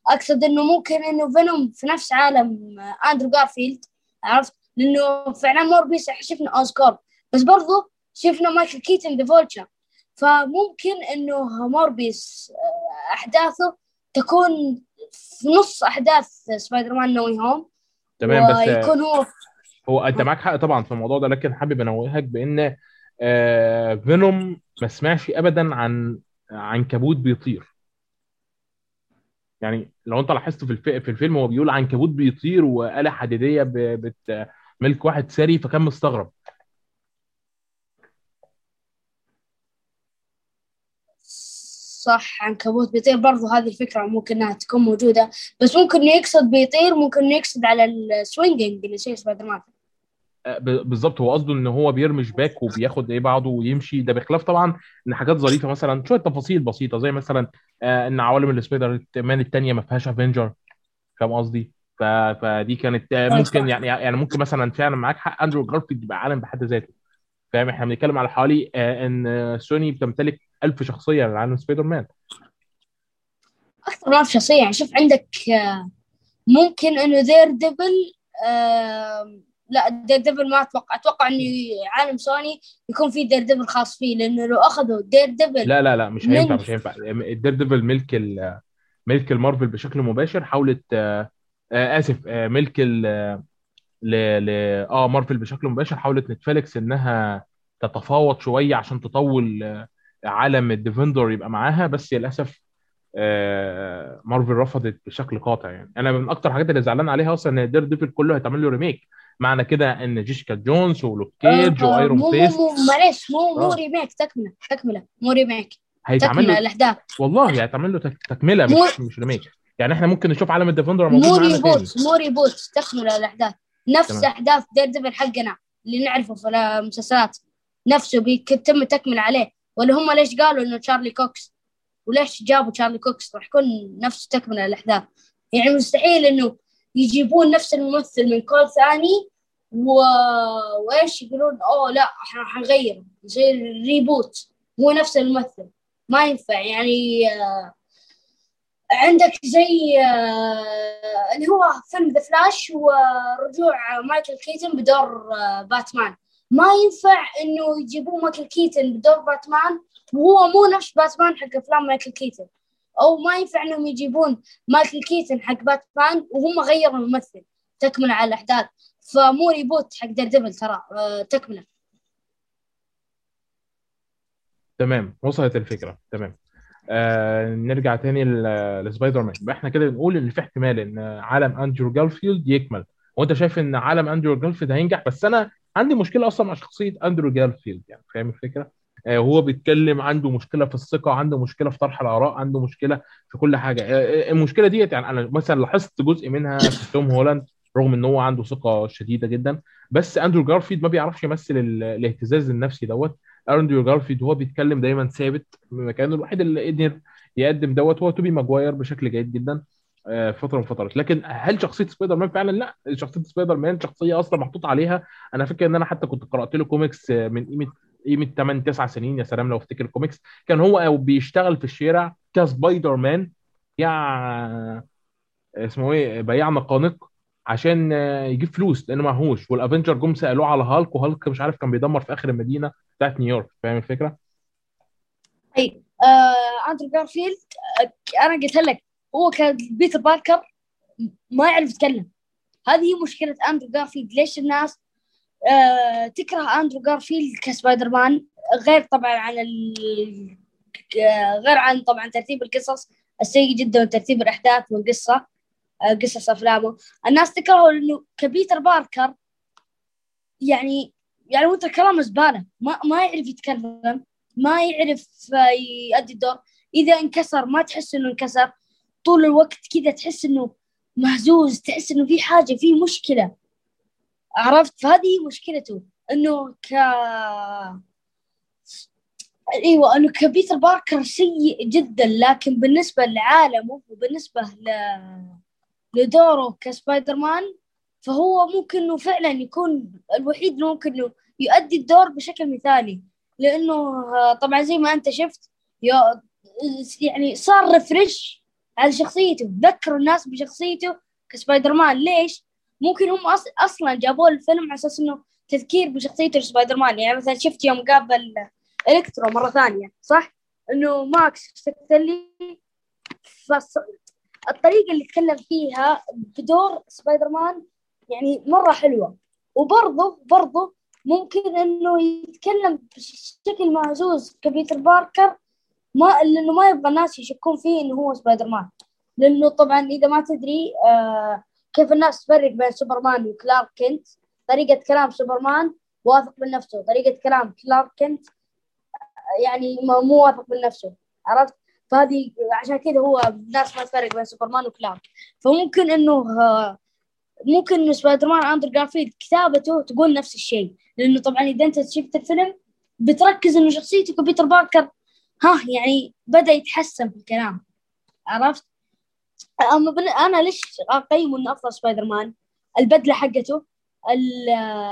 أقصد إنه ممكن إنه فينوم في نفس عالم أندرو جارفيلد عرفت؟ لأنه في اعلان موربيس شفنا اوسكورب بس برضه شفنا مايكل كيتن The Vulture فممكن إنه موربيس آه، أحداثه تكون في نص أحداث سبايدر مان No Way Home. تمام بس يكون هو هو أنت معاك حق طبعا في الموضوع ده لكن حابب أنوهك بإن آه فينوم ما سمعش ابدا عن عنكبوت بيطير. يعني لو أنت لاحظت في في الفيلم هو بيقول عنكبوت بيطير وآلة حديدية بتملك واحد ثري فكان مستغرب. صح عنكبوت بيطير. برضو هذه الفكرة ممكن إنها تكون موجودة بس ممكن يقصد بيطير ممكن يقصد على ال swinging اللي شيء سبايدر مان بالظبط. هو قصده إن هو بيرمي شباك وبياخد إيه بعضه ويمشي. ده بخلاف طبعا إن حاجات ظريفة مثلا شوية تفاصيل بسيطة زي مثلا آه إن عوالم السبايدر مان الثانية ما فيهاش افنجر فاهم قصدي؟ فدي كانت آه، ممكن يعني يعني ممكن مثلا فعلا معاك حق أندرو جارفيلد يبقى عالم بحد ذاته. فاهم؟ إحنا بنتكلم على حوالي آه إن سوني بتمتلك ألف شخصية لعالم سبايدر مان أكثر من ألف شخصية يعني شوف عندك آه، ممكن إنه دير ديفل لا دير ديفل ما أتوقع أتوقع إنه عالم سوني يكون في دير ديفل خاص فيه لأنه لو أخذوا دير ديفل لا لا لا مش هينفع مش هينفع. الدير ديفل ملك ملك المارفل بشكل مباشر حاولت آه آه آسف آه ملك ال ل ل آه مارفل بشكل مباشر حاولت نتفليكس إنها تتفاوض شوية عشان تطول آه عالم الديفندر يبقى معاها بس للأسف آه مارفل رفضت بشكل قاطع يعني. أنا من أكتر الحاجات اللي زعلان عليها أصلا إن دير ديفل كله هيتعمل له remake. معنى كده إن جيسيكا جونز ولوك كيج آه وآيرون فيست مو معلش مو مو آه. remake تكملة تكملة مو remake هيتعمل له والله هيتعمل له تكملة مش مش remake. يعني إحنا ممكن نشوف عالم الديفندر موجود مو معانا تاني. reboot مو reboot تكمل الأحداث. نفس تمام. أحداث دير ديفل حقنا اللي نعرفه في المسلسلات. نفسه بيتم تكمل عليه. ولا هم ليش قالوا إنه تشارلي كوكس؟ وليش جابوا تشارلي كوكس؟ راح يكون نفس تكمل الأحداث. يعني مستحيل إنه يجيبون نفس الممثل من كل ثاني و... وإيش يقولون؟ أوه لا إحنا حنغير يصير reboot مو نفس الممثل. ما ينفع. يعني آه، عندك زي آه، اللي هو فيلم ذا فلاش ورجوع مايكل كيتن بدور آه، باتمان. ما ينفع إنه يجيبون مايكل كيتن بدور باتمان وهو مو نفس باتمان حق أفلام مايكل كيتن. أو ما ينفع إنهم يجيبون مايكل كيتن حق باتمان وهم غيروا الممثل تكملة على الأحداث. فمو reboot حق دير ديفل ترى آه، تكملة. تمام وصلت الفكرة. تمام. آه نرجع تاني لسبايدر مان إحنا كده نقول إن في احتمال إن عالم اندرو جارفيلد يكمل. وأنت شايف إن عالم اندرو جارفيلد هينجح؟ بس أنا عندي مشكلة أصلا مع شخصية اندرو جارفيلد يعني فاهم الفكرة؟ آه هو بيتكلم عنده مشكلة في الثقة عنده مشكلة في طرح الآراء عنده مشكلة في كل حاجة. آه آه، المشكلة ديت يعني أنا مثلا لاحظت جزء منها في توم هولاند رغم إن هو عنده ثقة شديدة جدا. بس اندرو جارفيلد ما بيعرفش يمثل ال- الاهتزاز النفسي دوت. اندرو جارفيلد هو بيتكلم دايما ثابت مكانه الوحيد اللي قدر يقدم دوت هو توبي ماجواير بشكل جيد جدا آه، فترة من الفترات. لكن هل شخصية سبايدر مان فعلا؟ لا شخصية سبايدر مان شخصية أصلا محطوط عليها. أنا فاكر إن أنا حتى كنت قرأت له كوميكس آه، من قيمة قيمة 8 9 سنين يا سلام لو أفتكر كوميكس كان هو بيشتغل في الشارع كسبايدر مان يا اسمه إيه بياع مقانق. عشان يجيب فلوس لأنه معهوش. والافنجر جم سألوه على هالك وهالك مش عارف كان بيدمر في آخر المدينة بتاعت نيويورك. فاهم الفكرة؟ اي آه أندرو جارفيلد آه أنا قلت لك هو كان بيتر باركر ما يعرف يتكلم. هذه هي مشكلة أندرو جارفيلد. ليش الناس آه تكره أندرو جارفيلد كسبايدر مان غير طبعا عن ال... آه، غير عن طبعا ترتيب القصص. السيء جدا وترتيب الأحداث والقصة. قصص أفلامه. الناس تكرهه لأنه كبيتر باركر يعني يعني وانت كلامه زبالة. ما ما يعرف يتكلم ما يعرف آه، يؤدي الدور. إذا انكسر ما تحس إنه انكسر. طول الوقت كذا تحس إنه مهزوز تحس إنه في حاجة في مشكلة. عرفت؟ فهذه مشكلته. إنه ك إيوه إنه كبيتر باركر سيء جدا. لكن بالنسبة لعالمه وبالنسبة ل... لدوره كسبايدر مان فهو ممكن إنه فعلا يكون الوحيد اللي ممكن إنه يؤدي الدور بشكل مثالي لأنه آه، طبعا زي ما أنت شفت يعني صار refresh على شخصيته ذكروا الناس بشخصيته كسبايدر مان ليش؟ ممكن هم. أصلا جابوه الفيلم على أساس إنه تذكير بشخصيته سبايدر مان يعني مثلا شفت يوم قابل إلكترو مرة ثانية صح؟ إنه ماكس ستانلي فص... الطريقة اللي تكلم فيها بدور سبايدر مان يعني مرة حلوة. وبرضه برضه ممكن إنه يتكلم بشكل مهزوز كبيتر باركر ما لأنه ما يبغى الناس يشكون فيه إنه هو سبايدر مان لأنه طبعا إذا ما تدري آه كيف الناس تفرق بين سوبرمان وكلارك كنت طريقة كلام سوبرمان واثق من نفسه طريقة كلام كلارك كنت يعني ما- مو واثق من نفسه عرفت؟ فهذه عشان كذا هو الناس ما تفرق بين سوبرمان وكلارك فممكن إنه آه، ممكن سبايدر مان اندرو جارفيلد كتابته تقول نفس الشيء. لأنه طبعا إذا أنت شفت الفيلم بتركز إنه شخصيته كبيتر باركر ها يعني بدأ يتحسن في الكلام. عرفت؟ أما. أنا ليش اقيمه إنه أفضل سبايدر مان البدلة حقته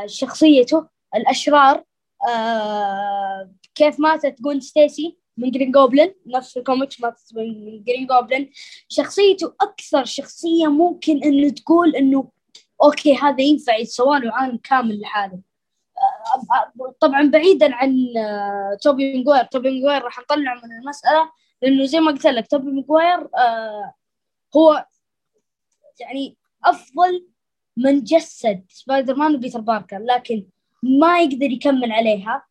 شخصيته الأشرار آه... كيف ماتت جوين ستيسي؟ من جرين جوبلin نفس الكوميكس من جرين جوبلin شخصيته أكثر شخصية ممكن إنه تقول إنه okay هذا ينفع يتسوى له عالم كامل لحاله طبعا بعيدا عن آه، توبي ماجواير توبي ماجواير راح نطلع من المسألة لأنه زي ما قلت لك توبي ماجواير آه هو يعني أفضل من جسد سبايدر مان وبيتر باركر لكن ما يقدر يكمل عليها.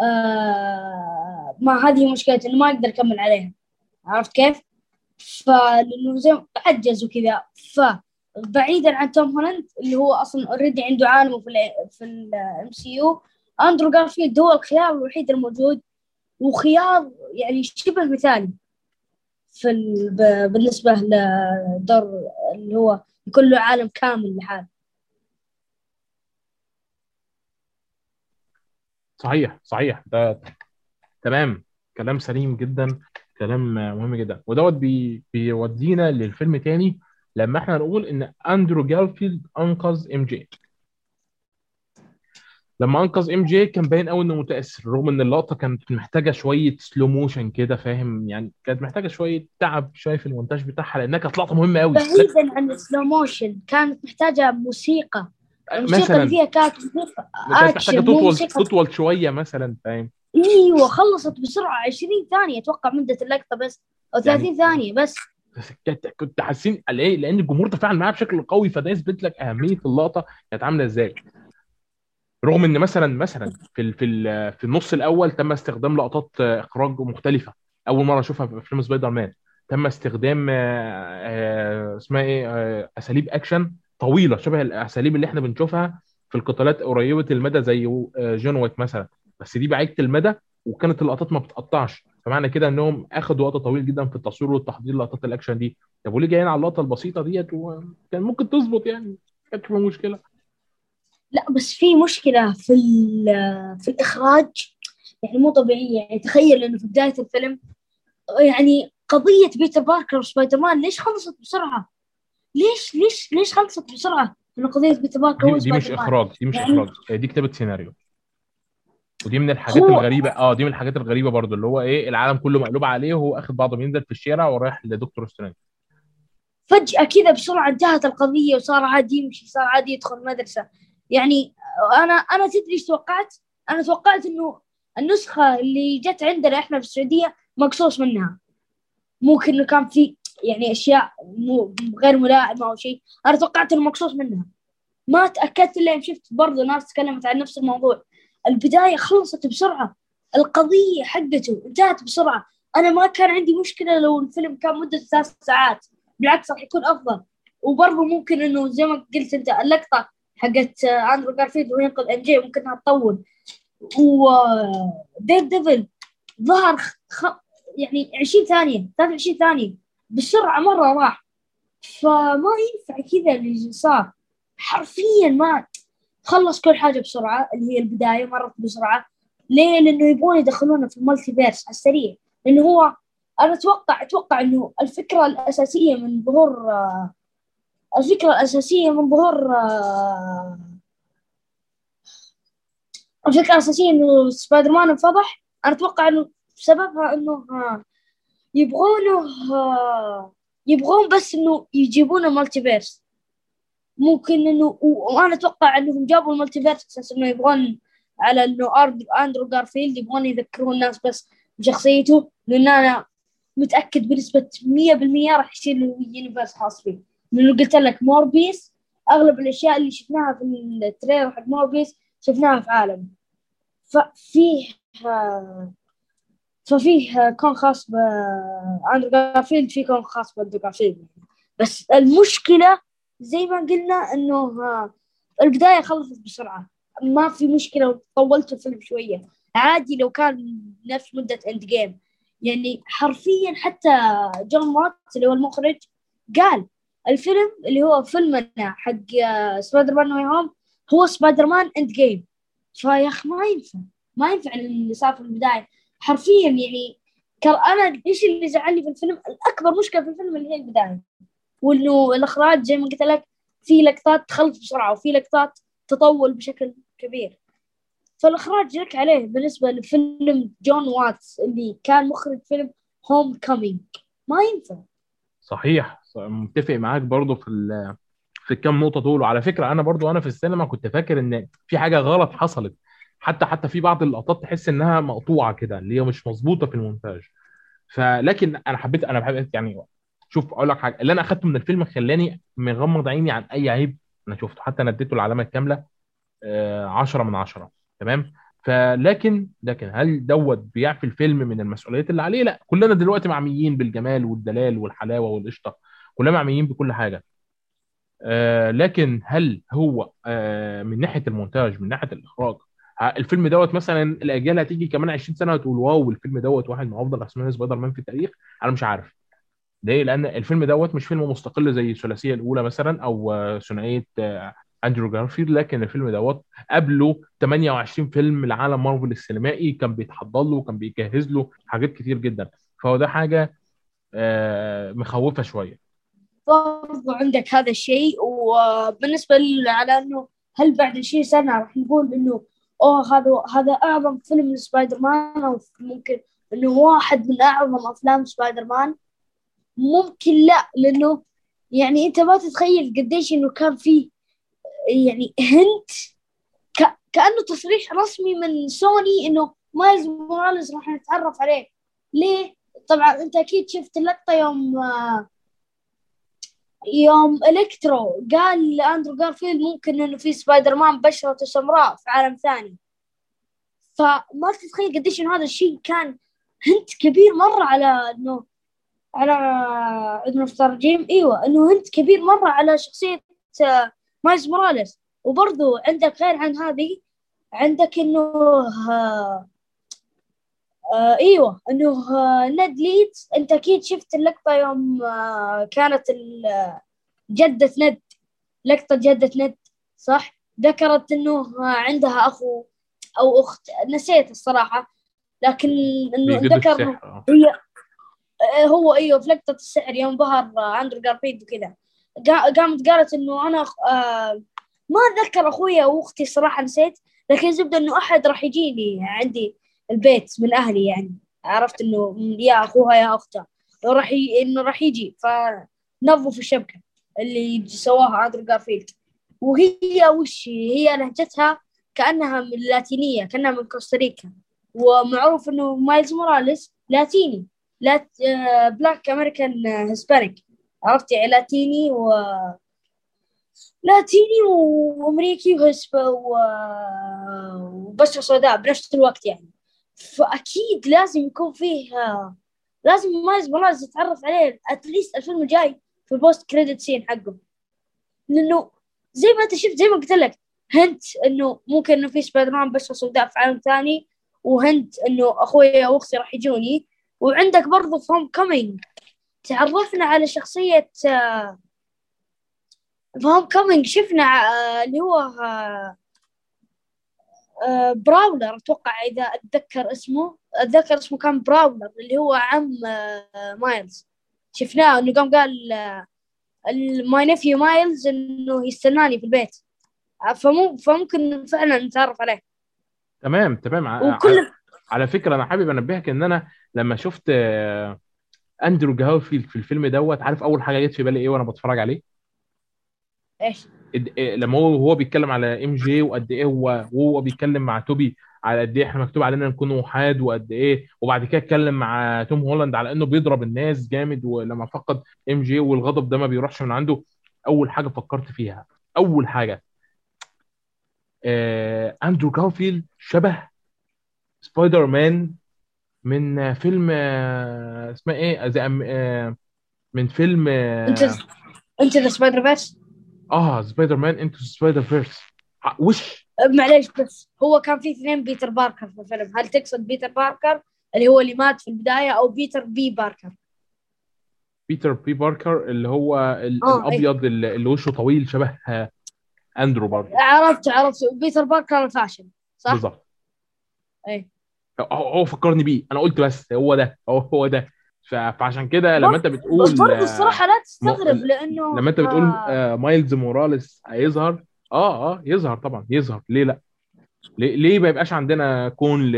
آه ما هذه مشكلته إنه ما يقدر يكمل عليها. عرفت كيف؟ فلأنه زي عجز وكذا. فبعيدا عن توم هولاند اللي هو أصلا already عنده عالمه في ال في ال MCU أندرو جارفيلد هو الخيار الوحيد الموجود وخيار يعني شبه مثالي في بالنسبة لدور اللي هو يكون له عالم كامل لحاله. صحيح صحيح. ده تمام. كلام سليم جدا كلام مهم جدا. ودوت بي بيودينا للفيلم تاني لما إحنا نقول إن أندرو جارفيلد أنقذ إم جي. لما أنقذ إم جي كان باين قوي إنه متأثر رغم إن اللقطة كانت محتاجة شوية slow motion كده فاهم؟ يعني كانت محتاجة شوية تعب شوية في المونتاج بتاعها لأنها كانت لقطة مهمة قوي بعيدا عن ال slow motion كانت محتاجة موسيقى. الموسيقى مثلا. اللي فيها كانت موسيقى كانت آكشن محتاجه تطول تطول شوية مثلا فاهم؟ إيوه خلصت بسرعة. 20 ثانية أتوقع مدة اللقطة بس. أو 30 يعني ثانية بس. كنت كنت حاسين ليه لأن الجمهور تفاعل معاها بشكل قوي فده يثبت لك أهمية اللقطة كانت عاملة إزاي. رغم إن مثلا مثلا في ال في ال في النص الأول تم استخدام لقطات إخراج مختلفة. أول مرة أشوفها في فيلم سبايدر مان تم استخدام آه، آه، اسمها إيه؟ آه، أساليب أكشن طويلة شبه الأساليب اللي إحنا بنشوفها في القتالات قريبة المدى زي جون ويك مثلا. بس دي بعيدة المدى وكانت اللقطات ما بتقطعش. فمعنى كده إنهم اخذوا وقت طويل جدا في التصوير والتحضير لقطات الأكشن دي. طب وليه جايين على اللقطة البسيطة ديت؟ وكان ممكن تظبط يعني فيها مشكلة. لا بس في مشكلة في في الإخراج. يعني مو طبيعية. يعني تخيل إنه في بداية الفيلم يعني قضية بيتر باركر وسبايدر مان ليش خلصت بسرعة؟ ليش ليش ليش خلصت بسرعة؟ إنه قضية بيتر باركر دي, دي مش إخراج دي مش يعني إخراج. دي كتابة سيناريو. ودي من الحاجات هو الغريبة آه دي من الحاجات الغريبة برضو اللي هو إيه العالم كله مقلوب عليه وهو أخد بعضه بينزل في الشارع ورايح لدكتور سترينج فجأة كذا بسرعة انتهت القضية وصار عادي يمشي صار عادي يدخل مدرسة. يعني أنا أنا تدري إيش توقعت؟ أنا توقعت إنه النسخة اللي جت عندنا إحنا في السعودية مقصوص منها. ممكن إنه كان في يعني أشياء مو غير ملائمة أو شيء أنا توقعت إنه مقصوص منها. ما تأكدت إلا يوم شفت برضه ناس تكلمت عن نفس الموضوع. البداية خلصت بسرعة. القضية حقته انتهت بسرعة. أنا ما كان عندي مشكلة لو الفيلم كان مدة ثلاث ساعات. بالعكس راح يكون أفضل. وبرضه ممكن إنه زي ما قلت أنت اللقطة حقت أندرو جارفيلد وهو ينقذ ام جي ممكن تطول. و Daredevil ظهر خ... يعني 20 ثانية 23 ثانية. بسرعة مرة راح. فما ينفع كذا اللي صار. حرفيا ما خلص كل حاجة بسرعة اللي هي البداية مرت بسرعة ليه؟ لأنه يبغون يدخلونا في المالتي فيرس على السريع لأنه هو أنا أتوقع أتوقع إنه الفكرة الأساسية من ظهور آه، الفكرة الأساسية من ظهور آه، الفكرة الأساسية إنه سبايدر مان انفضح أنا أتوقع إنه سببها إنه آه، يبغونه يبغون بس إنه يجيبون ال multiverse ممكن انه وأنا أتوقع إنهم جابوا ال multiverse أساس إنه يبغون على إنه أرد- أندرو جارفيلد يبغون يذكرون الناس بس بشخصيته لأن أنا متأكد بنسبة 100% راح يصير له universe خاص فيه. لأنه قلت لك موربيس أغلب الأشياء اللي شفناها في ال trailer حق موربيس شفناها في عالم. ففيه ففيه كون خاص باندرو جارفيلد في كون خاص بأندرو جارفيلد. بس المشكلة زي ما قلنا إنه آه، البدايه خلصت بسرعة. ما في مشكلة لو طولت الفيلم شوية. عادي لو كان نفس مدة Endgame يعني حرفيا حتى جون واتس اللي هو المخرج قال الفيلم اللي هو فيلمنا حق سبايدر مان هوم هو سبايدر مان Endgame فيا أخي ما ينفع. ما ينفع اللي صار في البداية. حرفيا يعني أنا إيش اللي زعلني في الفيلم؟ الأكبر مشكلة في الفيلم اللي هي البداية. وإنه الإخراج زي ما قلت لك في لقطات تخلص بسرعة وفي لقطات تطول بشكل كبير. فالإخراج لك عليه بالنسبة لفيلم جون واتس اللي كان مخرج فيلم Homecoming ما ينفع. صحيح. متفق معاك برضو في في الكام نقطة دول. وعلى فكرة أنا برضو أنا في السينما كنت فاكر إن في حاجة غلط حصلت. حتى حتى في بعض اللقطات تحس إنها مقطوعة كده اللي هي مش مظبوطة في المونتاج. فلكن أنا حبيت أنا بحب يعني شوف أقول لك حاجة اللي أنا أخدته من الفيلم خلاني مغمض عيني عن أي عيب أنا شفته حتى أنا اديته العلامة الكاملة 10 من 10 تمام؟ فلكن لكن هل دوت بيعفي الفيلم من المسؤوليات اللي عليه؟ لا كلنا دلوقتي معميين بالجمال والدلال والحلاوة والقشطة كلنا معميين بكل حاجة. آه لكن هل هو آه من ناحية المونتاج من ناحية الإخراج الفيلم دوت مثلا الأجيال هتيجي كمان 20 سنة وتقول wow الفيلم دوت واحد من أفضل اسماء سبايدر مان في التاريخ؟ أنا مش عارف. ليه؟ لأن الفيلم دوت مش فيلم مستقل زي الثلاثية الأولى مثلا أو ثنائية آه، أندرو جارفيلد لكن الفيلم دوت قبله 28 فيلم لعالم مارفل السينمائي كان بيتحضر له وكان بيجهز له حاجات كتير جدا. فهو ده حاجة آه، مخوفة شوية. برضو عندك هذا الشيء وبالنسبة لي على إنه هل بعد 20 سنة راح نقول إنه أوه هذا هذا أعظم فيلم لسبايدر مان أو ممكن إنه واحد من أعظم أفلام سبايدر مان؟ ممكن لا لأنه يعني أنت ما تتخيل قديش إنه كان فيه يعني hint. كأنه تصريح رسمي من سوني إنه مايلز موراليس راح نتعرف عليه ليه؟ طبعا أنت أكيد شفت اللقطه يوم آه، يوم إلكترو قال لأندرو جارفيلد ممكن إنه في سبايدر مان بشرته سمراء في عالم ثاني فما تتخيل قديش إنه هذا الشيء كان hint كبير مرة على إنه على عندنا في الرجيم إيوه إنه hint كبير مرة على شخصية آه، مايلز موراليس. وبرضو عندك غير عن هذه عندك إنه آه آه إيوه إنه آه نيد ليدز. أنت أكيد شفت اللقطة يوم كانت جدة ند لقطة جدة ند صح؟ ذكرت إنه عندها اخو أو أخت. نسيت الصراحة لكن إنه ذكر. هي هو إيوه في لقطه السحر يوم ظهر آه، أندرو جارفيلد وكذا. قا- قامت قالت إنه أنا آه ما أتذكر أخويا وأختي صراحة نسيت لكن زبدة إنه أحد راح يجيني عندي البيت من أهلي يعني. عرفت إنه يا أخوها يا أختها. راح ي... إنه راح يجي. فنظفوا الشبكة اللي سواها أندرو جارفيلد. وهي وش هي هي لهجتها؟ كأنها من اللاتينية كأنها من كوستاريكا. ومعروف إنه مايلز موراليس لاتيني. لات black American Hispanic عرفت يعني لاتيني و لاتيني وأمريكي وهسب و... وبشرة سوداء بنفس الوقت يعني. فأكيد لازم يكون فيه آه، لازم مايلز موراليس يتعرف عليه at least الفيلم الجاي في ال post credit scene حقه لأنه زي ما أنت شفت زي ما قلت لك hint إنه ممكن إنه في سبايدر مان بشرة سوداء في عالم ثاني و hint إنه اخويا واختي راح يجوني. وعندك برضو في Homecoming تعرفنا على شخصية آه، في Homecoming شفنا آه، اللي هو آه، آه، براولر أتوقع إذا أتذكر اسمه أتذكر اسمه كان براولر اللي هو عم مايلز شفناه إنه قام قال my nephew مايلز إنه يستناني في البيت. فمو فممكن فعلا نتعرف عليه. تمام تمام. وكل على فكرة أنا حابب أنبهك إن أنا لما شفت آه، أندرو جارفيلد في الفيلم دوت عارف أول حاجة جت في بالي إيه وأنا بتفرج عليه؟ إيش؟ إيه لما هو هو بيتكلم على إم جي وقد إيه هو وهو بيتكلم مع توبي على قد إيه إحنا مكتوب علينا نكون وحاد وقد إيه وبعد كده اتكلم مع توم هولاند على إنه بيضرب الناس جامد ولما فقد إم جي والغضب ده ما بيروحش من عنده. أول حاجة فكرت فيها أول حاجة آه أندرو جارفيلد شبه سبايدر مان من فيلم آه اسمها إيه؟ زي أم- آه من فيلم Into آه, Into the Spider-Verse آه سبايدر مان Into Spider-Verse وش؟ معليش بس هو كان في اثنين بيتر باركر في الفيلم. هل تقصد بيتر باركر اللي هو اللي مات في البداية أو بيتر بي باركر؟ بيتر بي باركر اللي هو ال- آه، الأبيض اللي اللي وشه طويل شبه آه، اندرو برضه عرفت عرفت. بيتر باركر الفاشل صح؟ بالظبط إيه. هو هو فكرني بيه. أنا قلت بس هو ده هو هو ده. فعشان كده لما أنت بس بتقول برضه آه، الصراحة لا تستغرب م- لأنه لما أنت بتقول آه. آه، مايلز موراليس هيظهر آه آه يظهر طبعا يظهر. ليه لأ؟ ليه, ليه ما يبقاش عندنا كون ل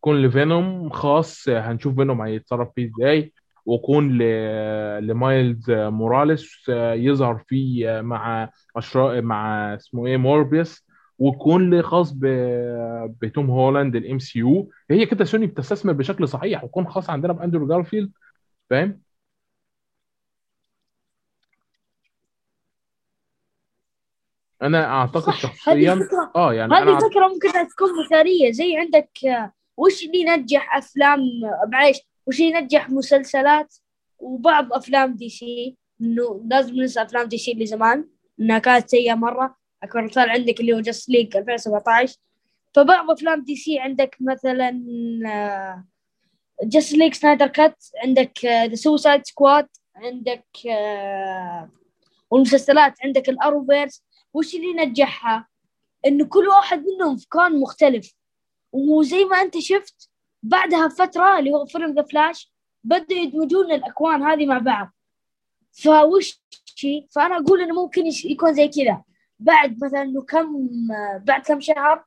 كون لفينوم خاص؟ هنشوف فينوم هيتصرف فيه إزاي. وكون ل... لمايلز موراليس يظهر فيه مع أشرا... مع اسمه إيه موربيوس. وكون خاص ب... بتوم هولاند ال MCU. هي كده سوني بتستثمر بشكل صحيح وكون خاص عندنا بأندرو جارفيلد فاهم؟ أنا أعتقد صح هذه شخصيا فكرة آه يعني هذه فكرة ممكن تكون مثالية. زي عندك آه، وش اللي ينجح أفلام معليش وش اللي ينجح مسلسلات؟ وبعض أفلام DC إنه لازم ننسى أفلام DC اللي زمان. إنها كانت سيئة مرة. أكبر مثال عندك اللي هو Justice League 2017 فبعض أفلام DC عندك مثلا Justice League Snyder Cut عندك The Suicide Squad عندك آه، والمسلسلات عندك ال Arrowverse وش اللي نجحها؟ انه كل واحد منهم في كون مختلف. وزي ما أنت شفت بعدها فتره اللي هو فيلم The Flash بدأوا يدمجون الأكوان هذه مع بعض. فوش شيء فأنا أقول إنه ممكن يكون زي كذا. بعد مثلا إنه كم بعد كم شهر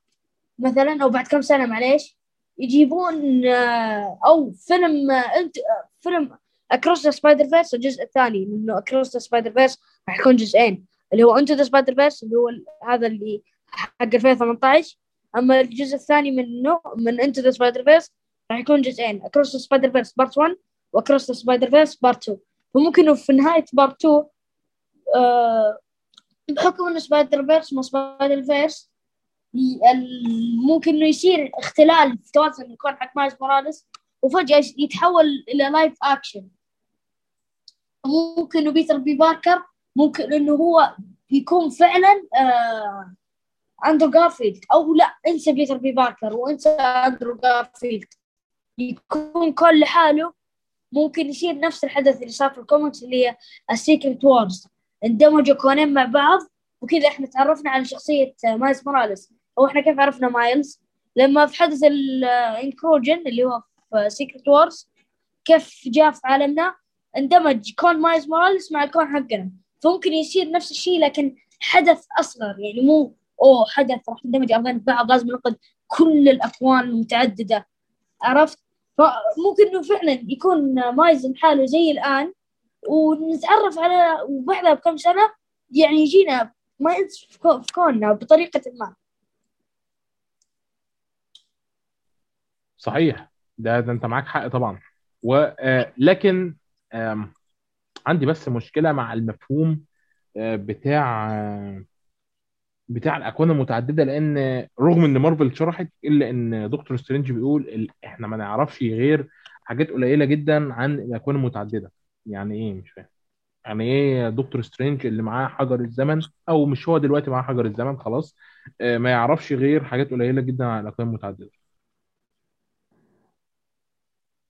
مثلا أو بعد كم سنة معليش يجيبون آه، أو فيلم آه، Into فيلم Across the Spider-Verse الجزء الثاني إنه Across the Spider-Verse راح يكون جزئين اللي هو Into the Spider-Verse اللي هو هذا اللي حق 2018 أما الجزء الثاني منه من Into the Spider-Verse راح يكون جزئين Across the Spider-Verse Part 1 و Across the Spider-Verse Part 2 فممكن في نهاية Part 2 آه بحكم إنه Spider-Verse ما Spider-Verse. ممكن إنه يصير اختلال في توازن الكون حق مايلز موراليس وفجأة يتحول إلى live action ممكن إنه بيتر بي باركر ممكن إنه هو يكون فعلا آه أندرو جارفيلد أو لا انسى بيتر بي باركر وانسى أندرو جارفيلد. يكون كل لحاله. ممكن يصير نفس الحدث اللي صار في الكوميكس اللي هي ال Secret Wars اندمجوا كونين مع بعض وكذا إحنا تعرفنا على شخصية مايلز موراليس. أو إحنا كيف عرفنا مايلز؟ لما في حدث ال incursion اللي هو في Secret Wars كيف جاء في عالمنا؟ اندمج كون مايلز موراليس مع الكون حقنا. فممكن يصير نفس الشيء لكن حدث أصغر يعني مو أوه حدث راح تندمج ارضين بعض لازم ننقذ كل الأكوان المتعددة. عرفت؟ فممكن إنه فعلا يكون مايلز حاله زي الآن. ونتعرف على وبعدها بكم سنة يعني يجينا مايلز في كوننا بطريقة ما. صحيح. ده, ده أنت معاك حق طبعا. ولكن آه، عندي بس مشكلة مع المفهوم آه، بتاع بتاع الأكوان المتعددة لأن رغم إن مارفل شرحت إلا إن دكتور سترينج بيقول إحنا ما نعرفش غير حاجات قليلة جدا عن الأكوان المتعددة. يعني إيه؟ مش فاهم. يعني إيه دكتور سترينج اللي معاه حجر الزمن؟ أو مش هو دلوقتي معاه حجر الزمن خلاص. ما يعرفش غير حاجات قليلة جدا عن الاكوان المتعددة.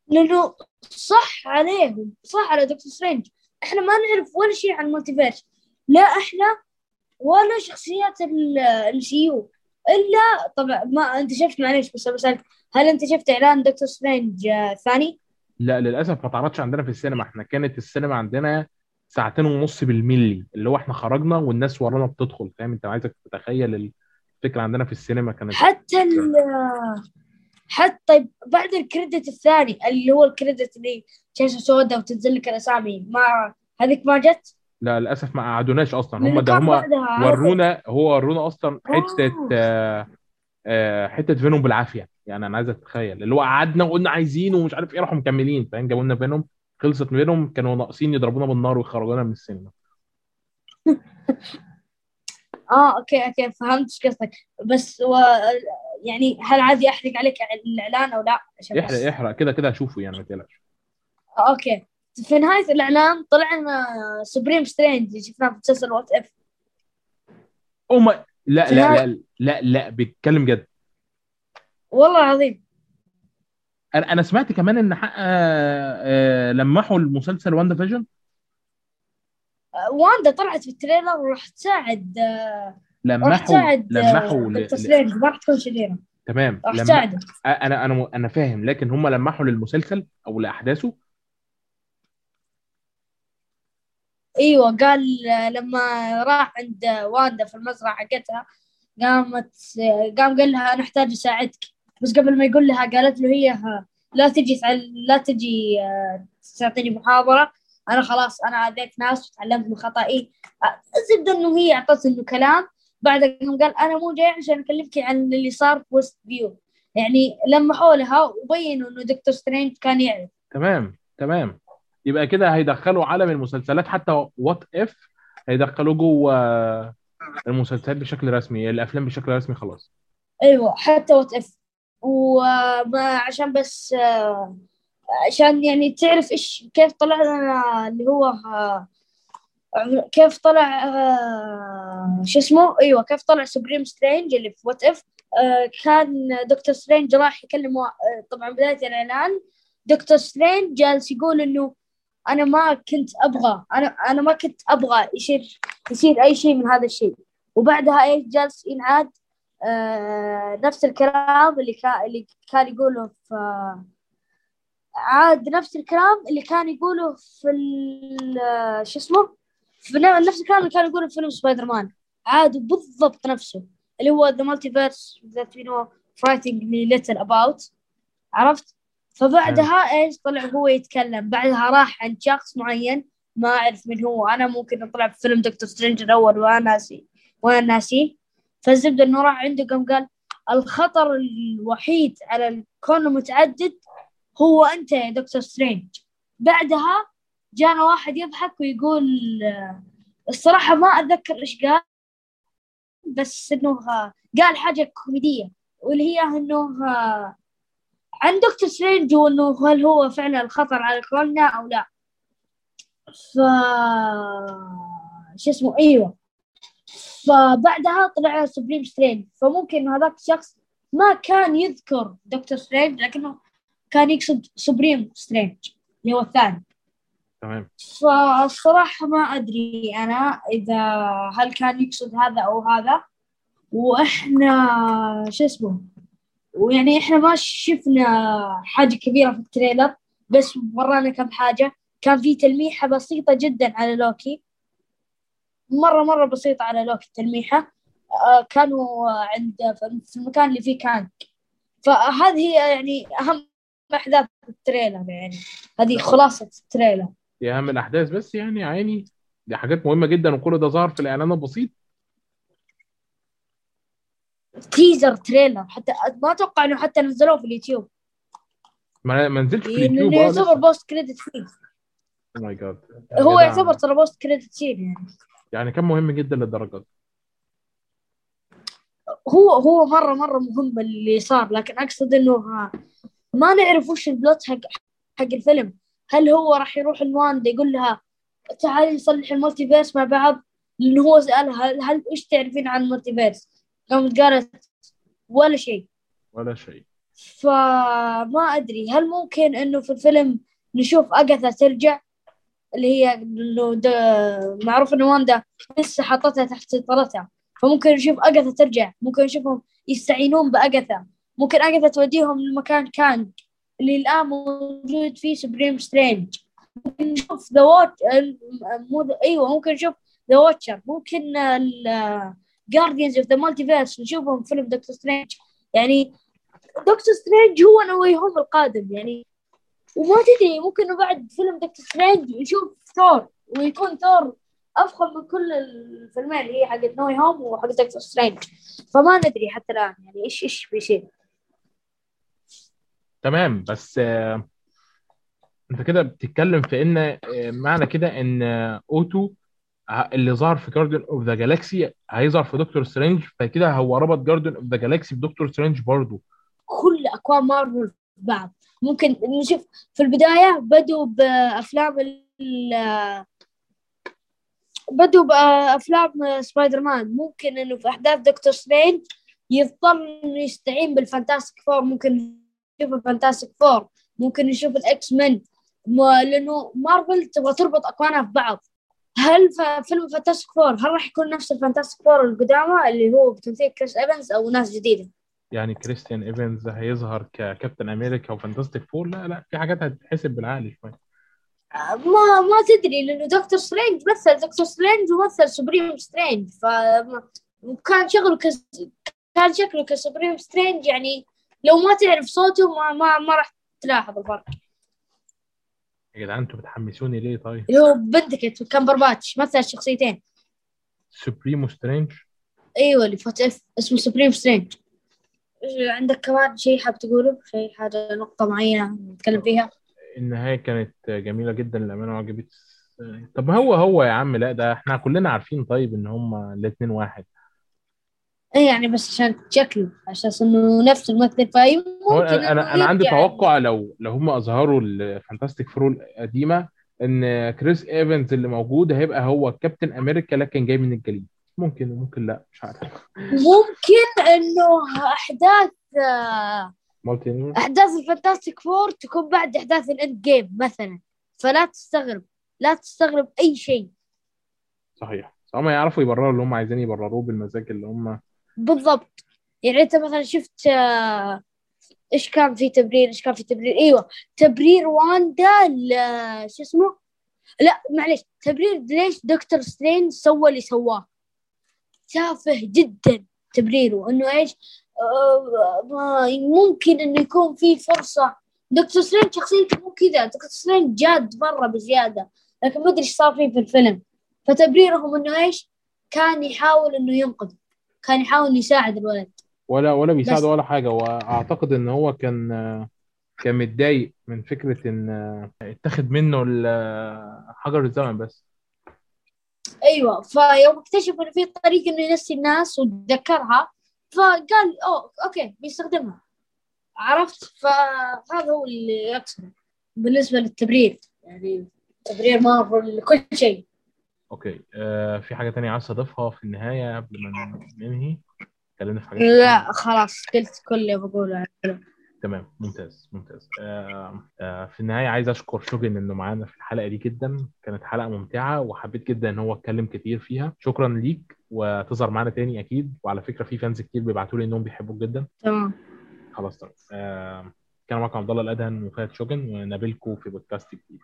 لأنه صح عليهم صح على دكتور سترينج. إحنا ما نعرف ولا شيء عن ال Multiverse. لا إحنا ولا شخصيات ال MCU. إلا طبعا ما أنت شفت معليش بس بسالك هل أنت شفت إعلان دكتور سترينج الثاني؟ لا للأسف ما تعرضش عندنا في السينما. إحنا كانت السينما عندنا ساعتين ونص بالملي اللي هو إحنا خرجنا والناس ورانا بتدخل فاهم؟ أنت عايزك تتخيل الفكرة عندنا في السينما كانت حتى ال حتى طيب بعد الكريدت الثاني اللي هو الكريدت اللي شاشة سوداء وتنزل لك الاسامي ما هذيك ما جت؟ لا للأسف ما قعدوناش أصلا. هم ده هم ورونا هو ورونا أصلا حتة آه آه حتة فينوم بالعافية. يعني أنا عايز اتخيل اللي هو قعدنا وقلنا عايزينه ومش عارف إيه راحوا مكملين فاهم؟ جابوا لنا فينوم خلصت فينوم كانوا ناقصين يضربونا بالنار ويخرجونا من السينما آه okay okay فهمت إيش قصدك. بس و... يعني هل عادي أحرق عليك الإعلان أو لا؟ احرق احرق. كده كده اشوفه يعني ما تقلقش. okay. في نهاية الإعلان طلع لنا Supreme Strange اللي شفناه في مسلسل What If أو ما لا لا لا لا لا بيتكلم جد. والله العظيم. أنا أنا سمعت كمان إن حق آه، لمحوا المسلسل واندا فيجن. واندا طلعت في ال trailer وراح تساعد لمحوا راح تساعد لمحوا ل... ما راح تكون شريرة. تمام. راح تساعده. أنا أنا أنا فاهم لكن هم لمحوا للمسلسل أو لأحداثه؟ أيوه قال لما راح عند واندا في المزرعة حقتها قامت قام قال لها أنا أحتاج أساعدك. بس قبل ما يقول لها قالت له هي لا تجي لا تجي آه، تعطيني محاضرة. أنا خلاص أنا اذيت ناس وتعلمت من خطأي. الزبده إنه هي أعطت إنه كلام. بعد قال أنا مو جاي عشان أكلمك عن اللي صار في وست فيو يعني لما حولها وبينوا إنه دكتور سترينج كان يعرف. تمام تمام. يبقى كده هيدخلوا عالم المسلسلات حتى What If هيدخلوه جوه المسلسلات بشكل رسمي الأفلام بشكل رسمي خلاص. أيوه حتى What If وما عشان بس عشان يعني تعرف إيش كيف طلع لنا اللي هو كيف طلع شو اسمه؟ أيوه كيف طلع Supreme Strange اللي في What If كان دكتور سترينج راح يكلم طبعا بداية الإعلان. دكتور سترينج جالس يقول إنه أنا ما كنت أبغى أنا أنا ما كنت أبغى يصير يصير أي شيء من هذا الشيء. وبعدها إيش جالس ينعاد؟ آه نفس الكلام اللي كان اللي كان يقوله في عاد نفس الكلام اللي كان يقوله في شو اسمه؟ في نفس الكلام اللي كان يقوله في فيلم سبايدر مان عاد بالضبط نفسه اللي هو The Multiverse that we know frighteningly little about. عرفت؟ فبعدها إيش طلع هو يتكلم؟ بعدها راح عند شخص معين ما أعرف من هو. أنا ممكن أطلع في فيلم دكتور سترينج الأول وأنا ناسي وأنا ناسي فالزبدة إنه راح عنده قام قال الخطر الوحيد على الكون المتعدد هو أنت يا دكتور سترينج. بعدها جانا واحد يضحك ويقول الصراحة ما أتذكر إيش قال بس إنه قال حاجة كوميدية واللي هي إنه عن دكتور سترينج وإنه هل هو فعلا الخطر على كوننا أو لا. ف شو اسمه؟ إيوه. فبعدها طلع Supreme Strange فممكن انه هذاك الشخص ما كان يذكر دكتور سترينج لكنه كان يقصد Supreme Strange اللي هو الثاني. تمام. فالصراحة ما أدري أنا إذا هل كان يقصد هذا أو هذا. وإحنا شو اسمه ويعني إحنا ما شفنا حاجة كبيرة في ال trailer بس ورانا كم حاجة. كان في تلميحة بسيطة جدا على لوكي. مرة مرة بسيطة على لوكي تلميحة. آه، كانوا عند في المكان اللي فيه كان. فهذه هي يعني أهم أحداث ال trailer يعني. هذه خلاصة ال trailer. دي أهم الأحداث بس يعني عيني دي حاجات مهمة جدا وكل ده ظهر في الإعلان البسيط. teaser trailer. حتى ما أتوقع إنه حتى نزلوه في اليوتيوب. ما ما نزلش في اليوتيوب يعتبر post credit oh my God هو يعتبر ترى post credit scene يعني. يعني كان مهم جدا للدرجة دي. هو هو مرة مرة مهم اللي صار لكن أقصد إنه ما نعرف وش ال plot حق حق الفيلم. هل هو راح يروح لواندا يقول لها تعالي نصلح ال multiverse مع بعض؟ لأنه هو سالها هل, هل إيش تعرفين عن ال multiverse قامت قالت ولا شيء. ولا شيء. فما أدري هل ممكن إنه في الفيلم نشوف أجاثا ترجع؟ اللي هي معروف إنه واندا لسه حطتها تحت سيطرتها فممكن نشوف أجاثا ترجع. ممكن نشوفهم يستعينون بأجاثا. ممكن أجاثا توديهم لمكان كان اللي الآن موجود فيه سبريم سترينج ممكن نشوف the Watch مو إيوه ممكن نشوف the Watcher ممكن Guardians of the Multiverse نشوفهم في فيلم دكتور سترينج يعني دكتور سترينج هو No Way Home القادم. يعني وما تدري ممكن بعد فيلم دكتور سترينج نشوف ثور ويكون ثور أفخم من كل الفيلمين اللي هي حقت No Way Home وحق دكتور سترينج. فما ندري حتى الآن يعني إيش إيش بيصير تمام بس آه، أنت كده بتتكلم في إن آه، معنى كده إن اوتو اللي ظهر في Guardian of the Galaxy هيظهر في دكتور سترينج فكده هو ربط Guardian of the Galaxy بدكتور سترينج برضه. كل اكوان مارفل بعض. ممكن نشوف في البداية بدوا بأفلام بدوا بأفلام سبايدر مان ممكن إنه في أحداث دكتور سترينج يضطر إنه يستعين بال Fantastic Four. ممكن نشوف ال Fantastic Four. ممكن نشوف ال X-Men لأنه مارفل تبغى تربط أكوانها في بعض هل فيلم Fantastic Four هل راح يكون نفس ال Fantastic Four القدامى اللي هو بتمثيل كريس إيفنز أو ناس جديدة؟ يعني كريستيان ايفنز هيظهر ككابتن أمريكا و Fantastic Four لا لا في حاجات هتتحسب بالعقل شوية. ما ما تدري لأنه دكتور سترينج مثل دكتور سترينج ومثل سوبريم سترينج ف كان شغله كس... كان شكله كسوبريم سترينج يعني لو ما تعرف صوته ما ما, ما راح تلاحظ الفرق. يا جدعان أنتوا بتحمسوني ليه طيب؟ اللي هو بنديكت كامبرباتش مثل الشخصيتين سوبريم سترينج أيوه اللي اف اسمه سوبريم سترينج عندك كمان شيء حاب تقوله؟ شيء حاجة نقطة معينة نتكلم فيها؟ النهاية كانت جميلة جدا للامانه وعجبت طب هو هو يا عم لا ده إحنا كلنا عارفين طيب إن هما الاثنين واحد. إيه يعني بس عشان شكله عشان إنه نفس الممثل فاهم؟ هو أنا أنا عندي توقع لو لو هم أظهروا ال Fantastic Four القديمة إن كريس ايفنز اللي موجود هيبقى هو كابتن أمريكا لكن جاي من الجليد. ممكن وممكن لا مش عارف. ممكن إنه أحداث multi أحداث ال Fantastic Four تكون بعد أحداث ال Endgame مثلا. فلا تستغرب لا تستغرب أي شيء. صحيح. هم يعرفوا يبرروا اللي هم عايزين يبرروه بالمزاج اللي هم. بالضبط. يعني أنت مثلا شفت آه، إيش كان في تبرير إيش كان في تبرير؟ إيوه تبرير واندا شو اسمه؟ لا معلش تبرير ليش دكتور سترينج سوى اللي سواه؟ تافه جدا تبريره. إنه إيش؟ آه، ما- ممكن إنه يكون في فرصة. دكتور سترينج شخصيته مو كذا. دكتور سترينج جاد مرة بزيادة. لكن ما أدري إيش صار فيه في الفيلم. فتبريرهم إنه إيش؟ كان يحاول إنه ينقذ. كان يحاول يساعد الولد. ولا ولا بيساعده بس. ولا حاجة. وأعتقد ان هو كان كان متضايق من فكرة إن اتخذ منه ال- حجر الزمن بس. أيوه فيوم اكتشف إنه في طريقه إنه ينسي الناس وتذكرها فقال أوه أوكي بيستخدمها. عرفت؟ فهذا هو اللي أقصده بالنسبة للتبرير يعني تبرير مارفل لكل شيء. okay آه في حاجة تانية عايز أضيفها في النهاية قبل ما ننهي؟ اتكلمنا في حاجات لا خلاص قلت كل اللي بقوله. تمام ممتاز ممتاز. آه آه في النهاية عايز أشكر شوجن إنه معانا في الحلقة دي جدا. كانت حلقة ممتعة وحبيت جدا إن هو اتكلم كتير فيها. شكرا ليك وتظهر معانا تاني أكيد. وعلى فكرة في fans كتير بيبعتوا لي إنهم بيحبوك جدا. تمام. خلاص تمام. آه كان معكم عبد الله الأدهن وفهد شوجن ونقابلكم في بودكاست جديد.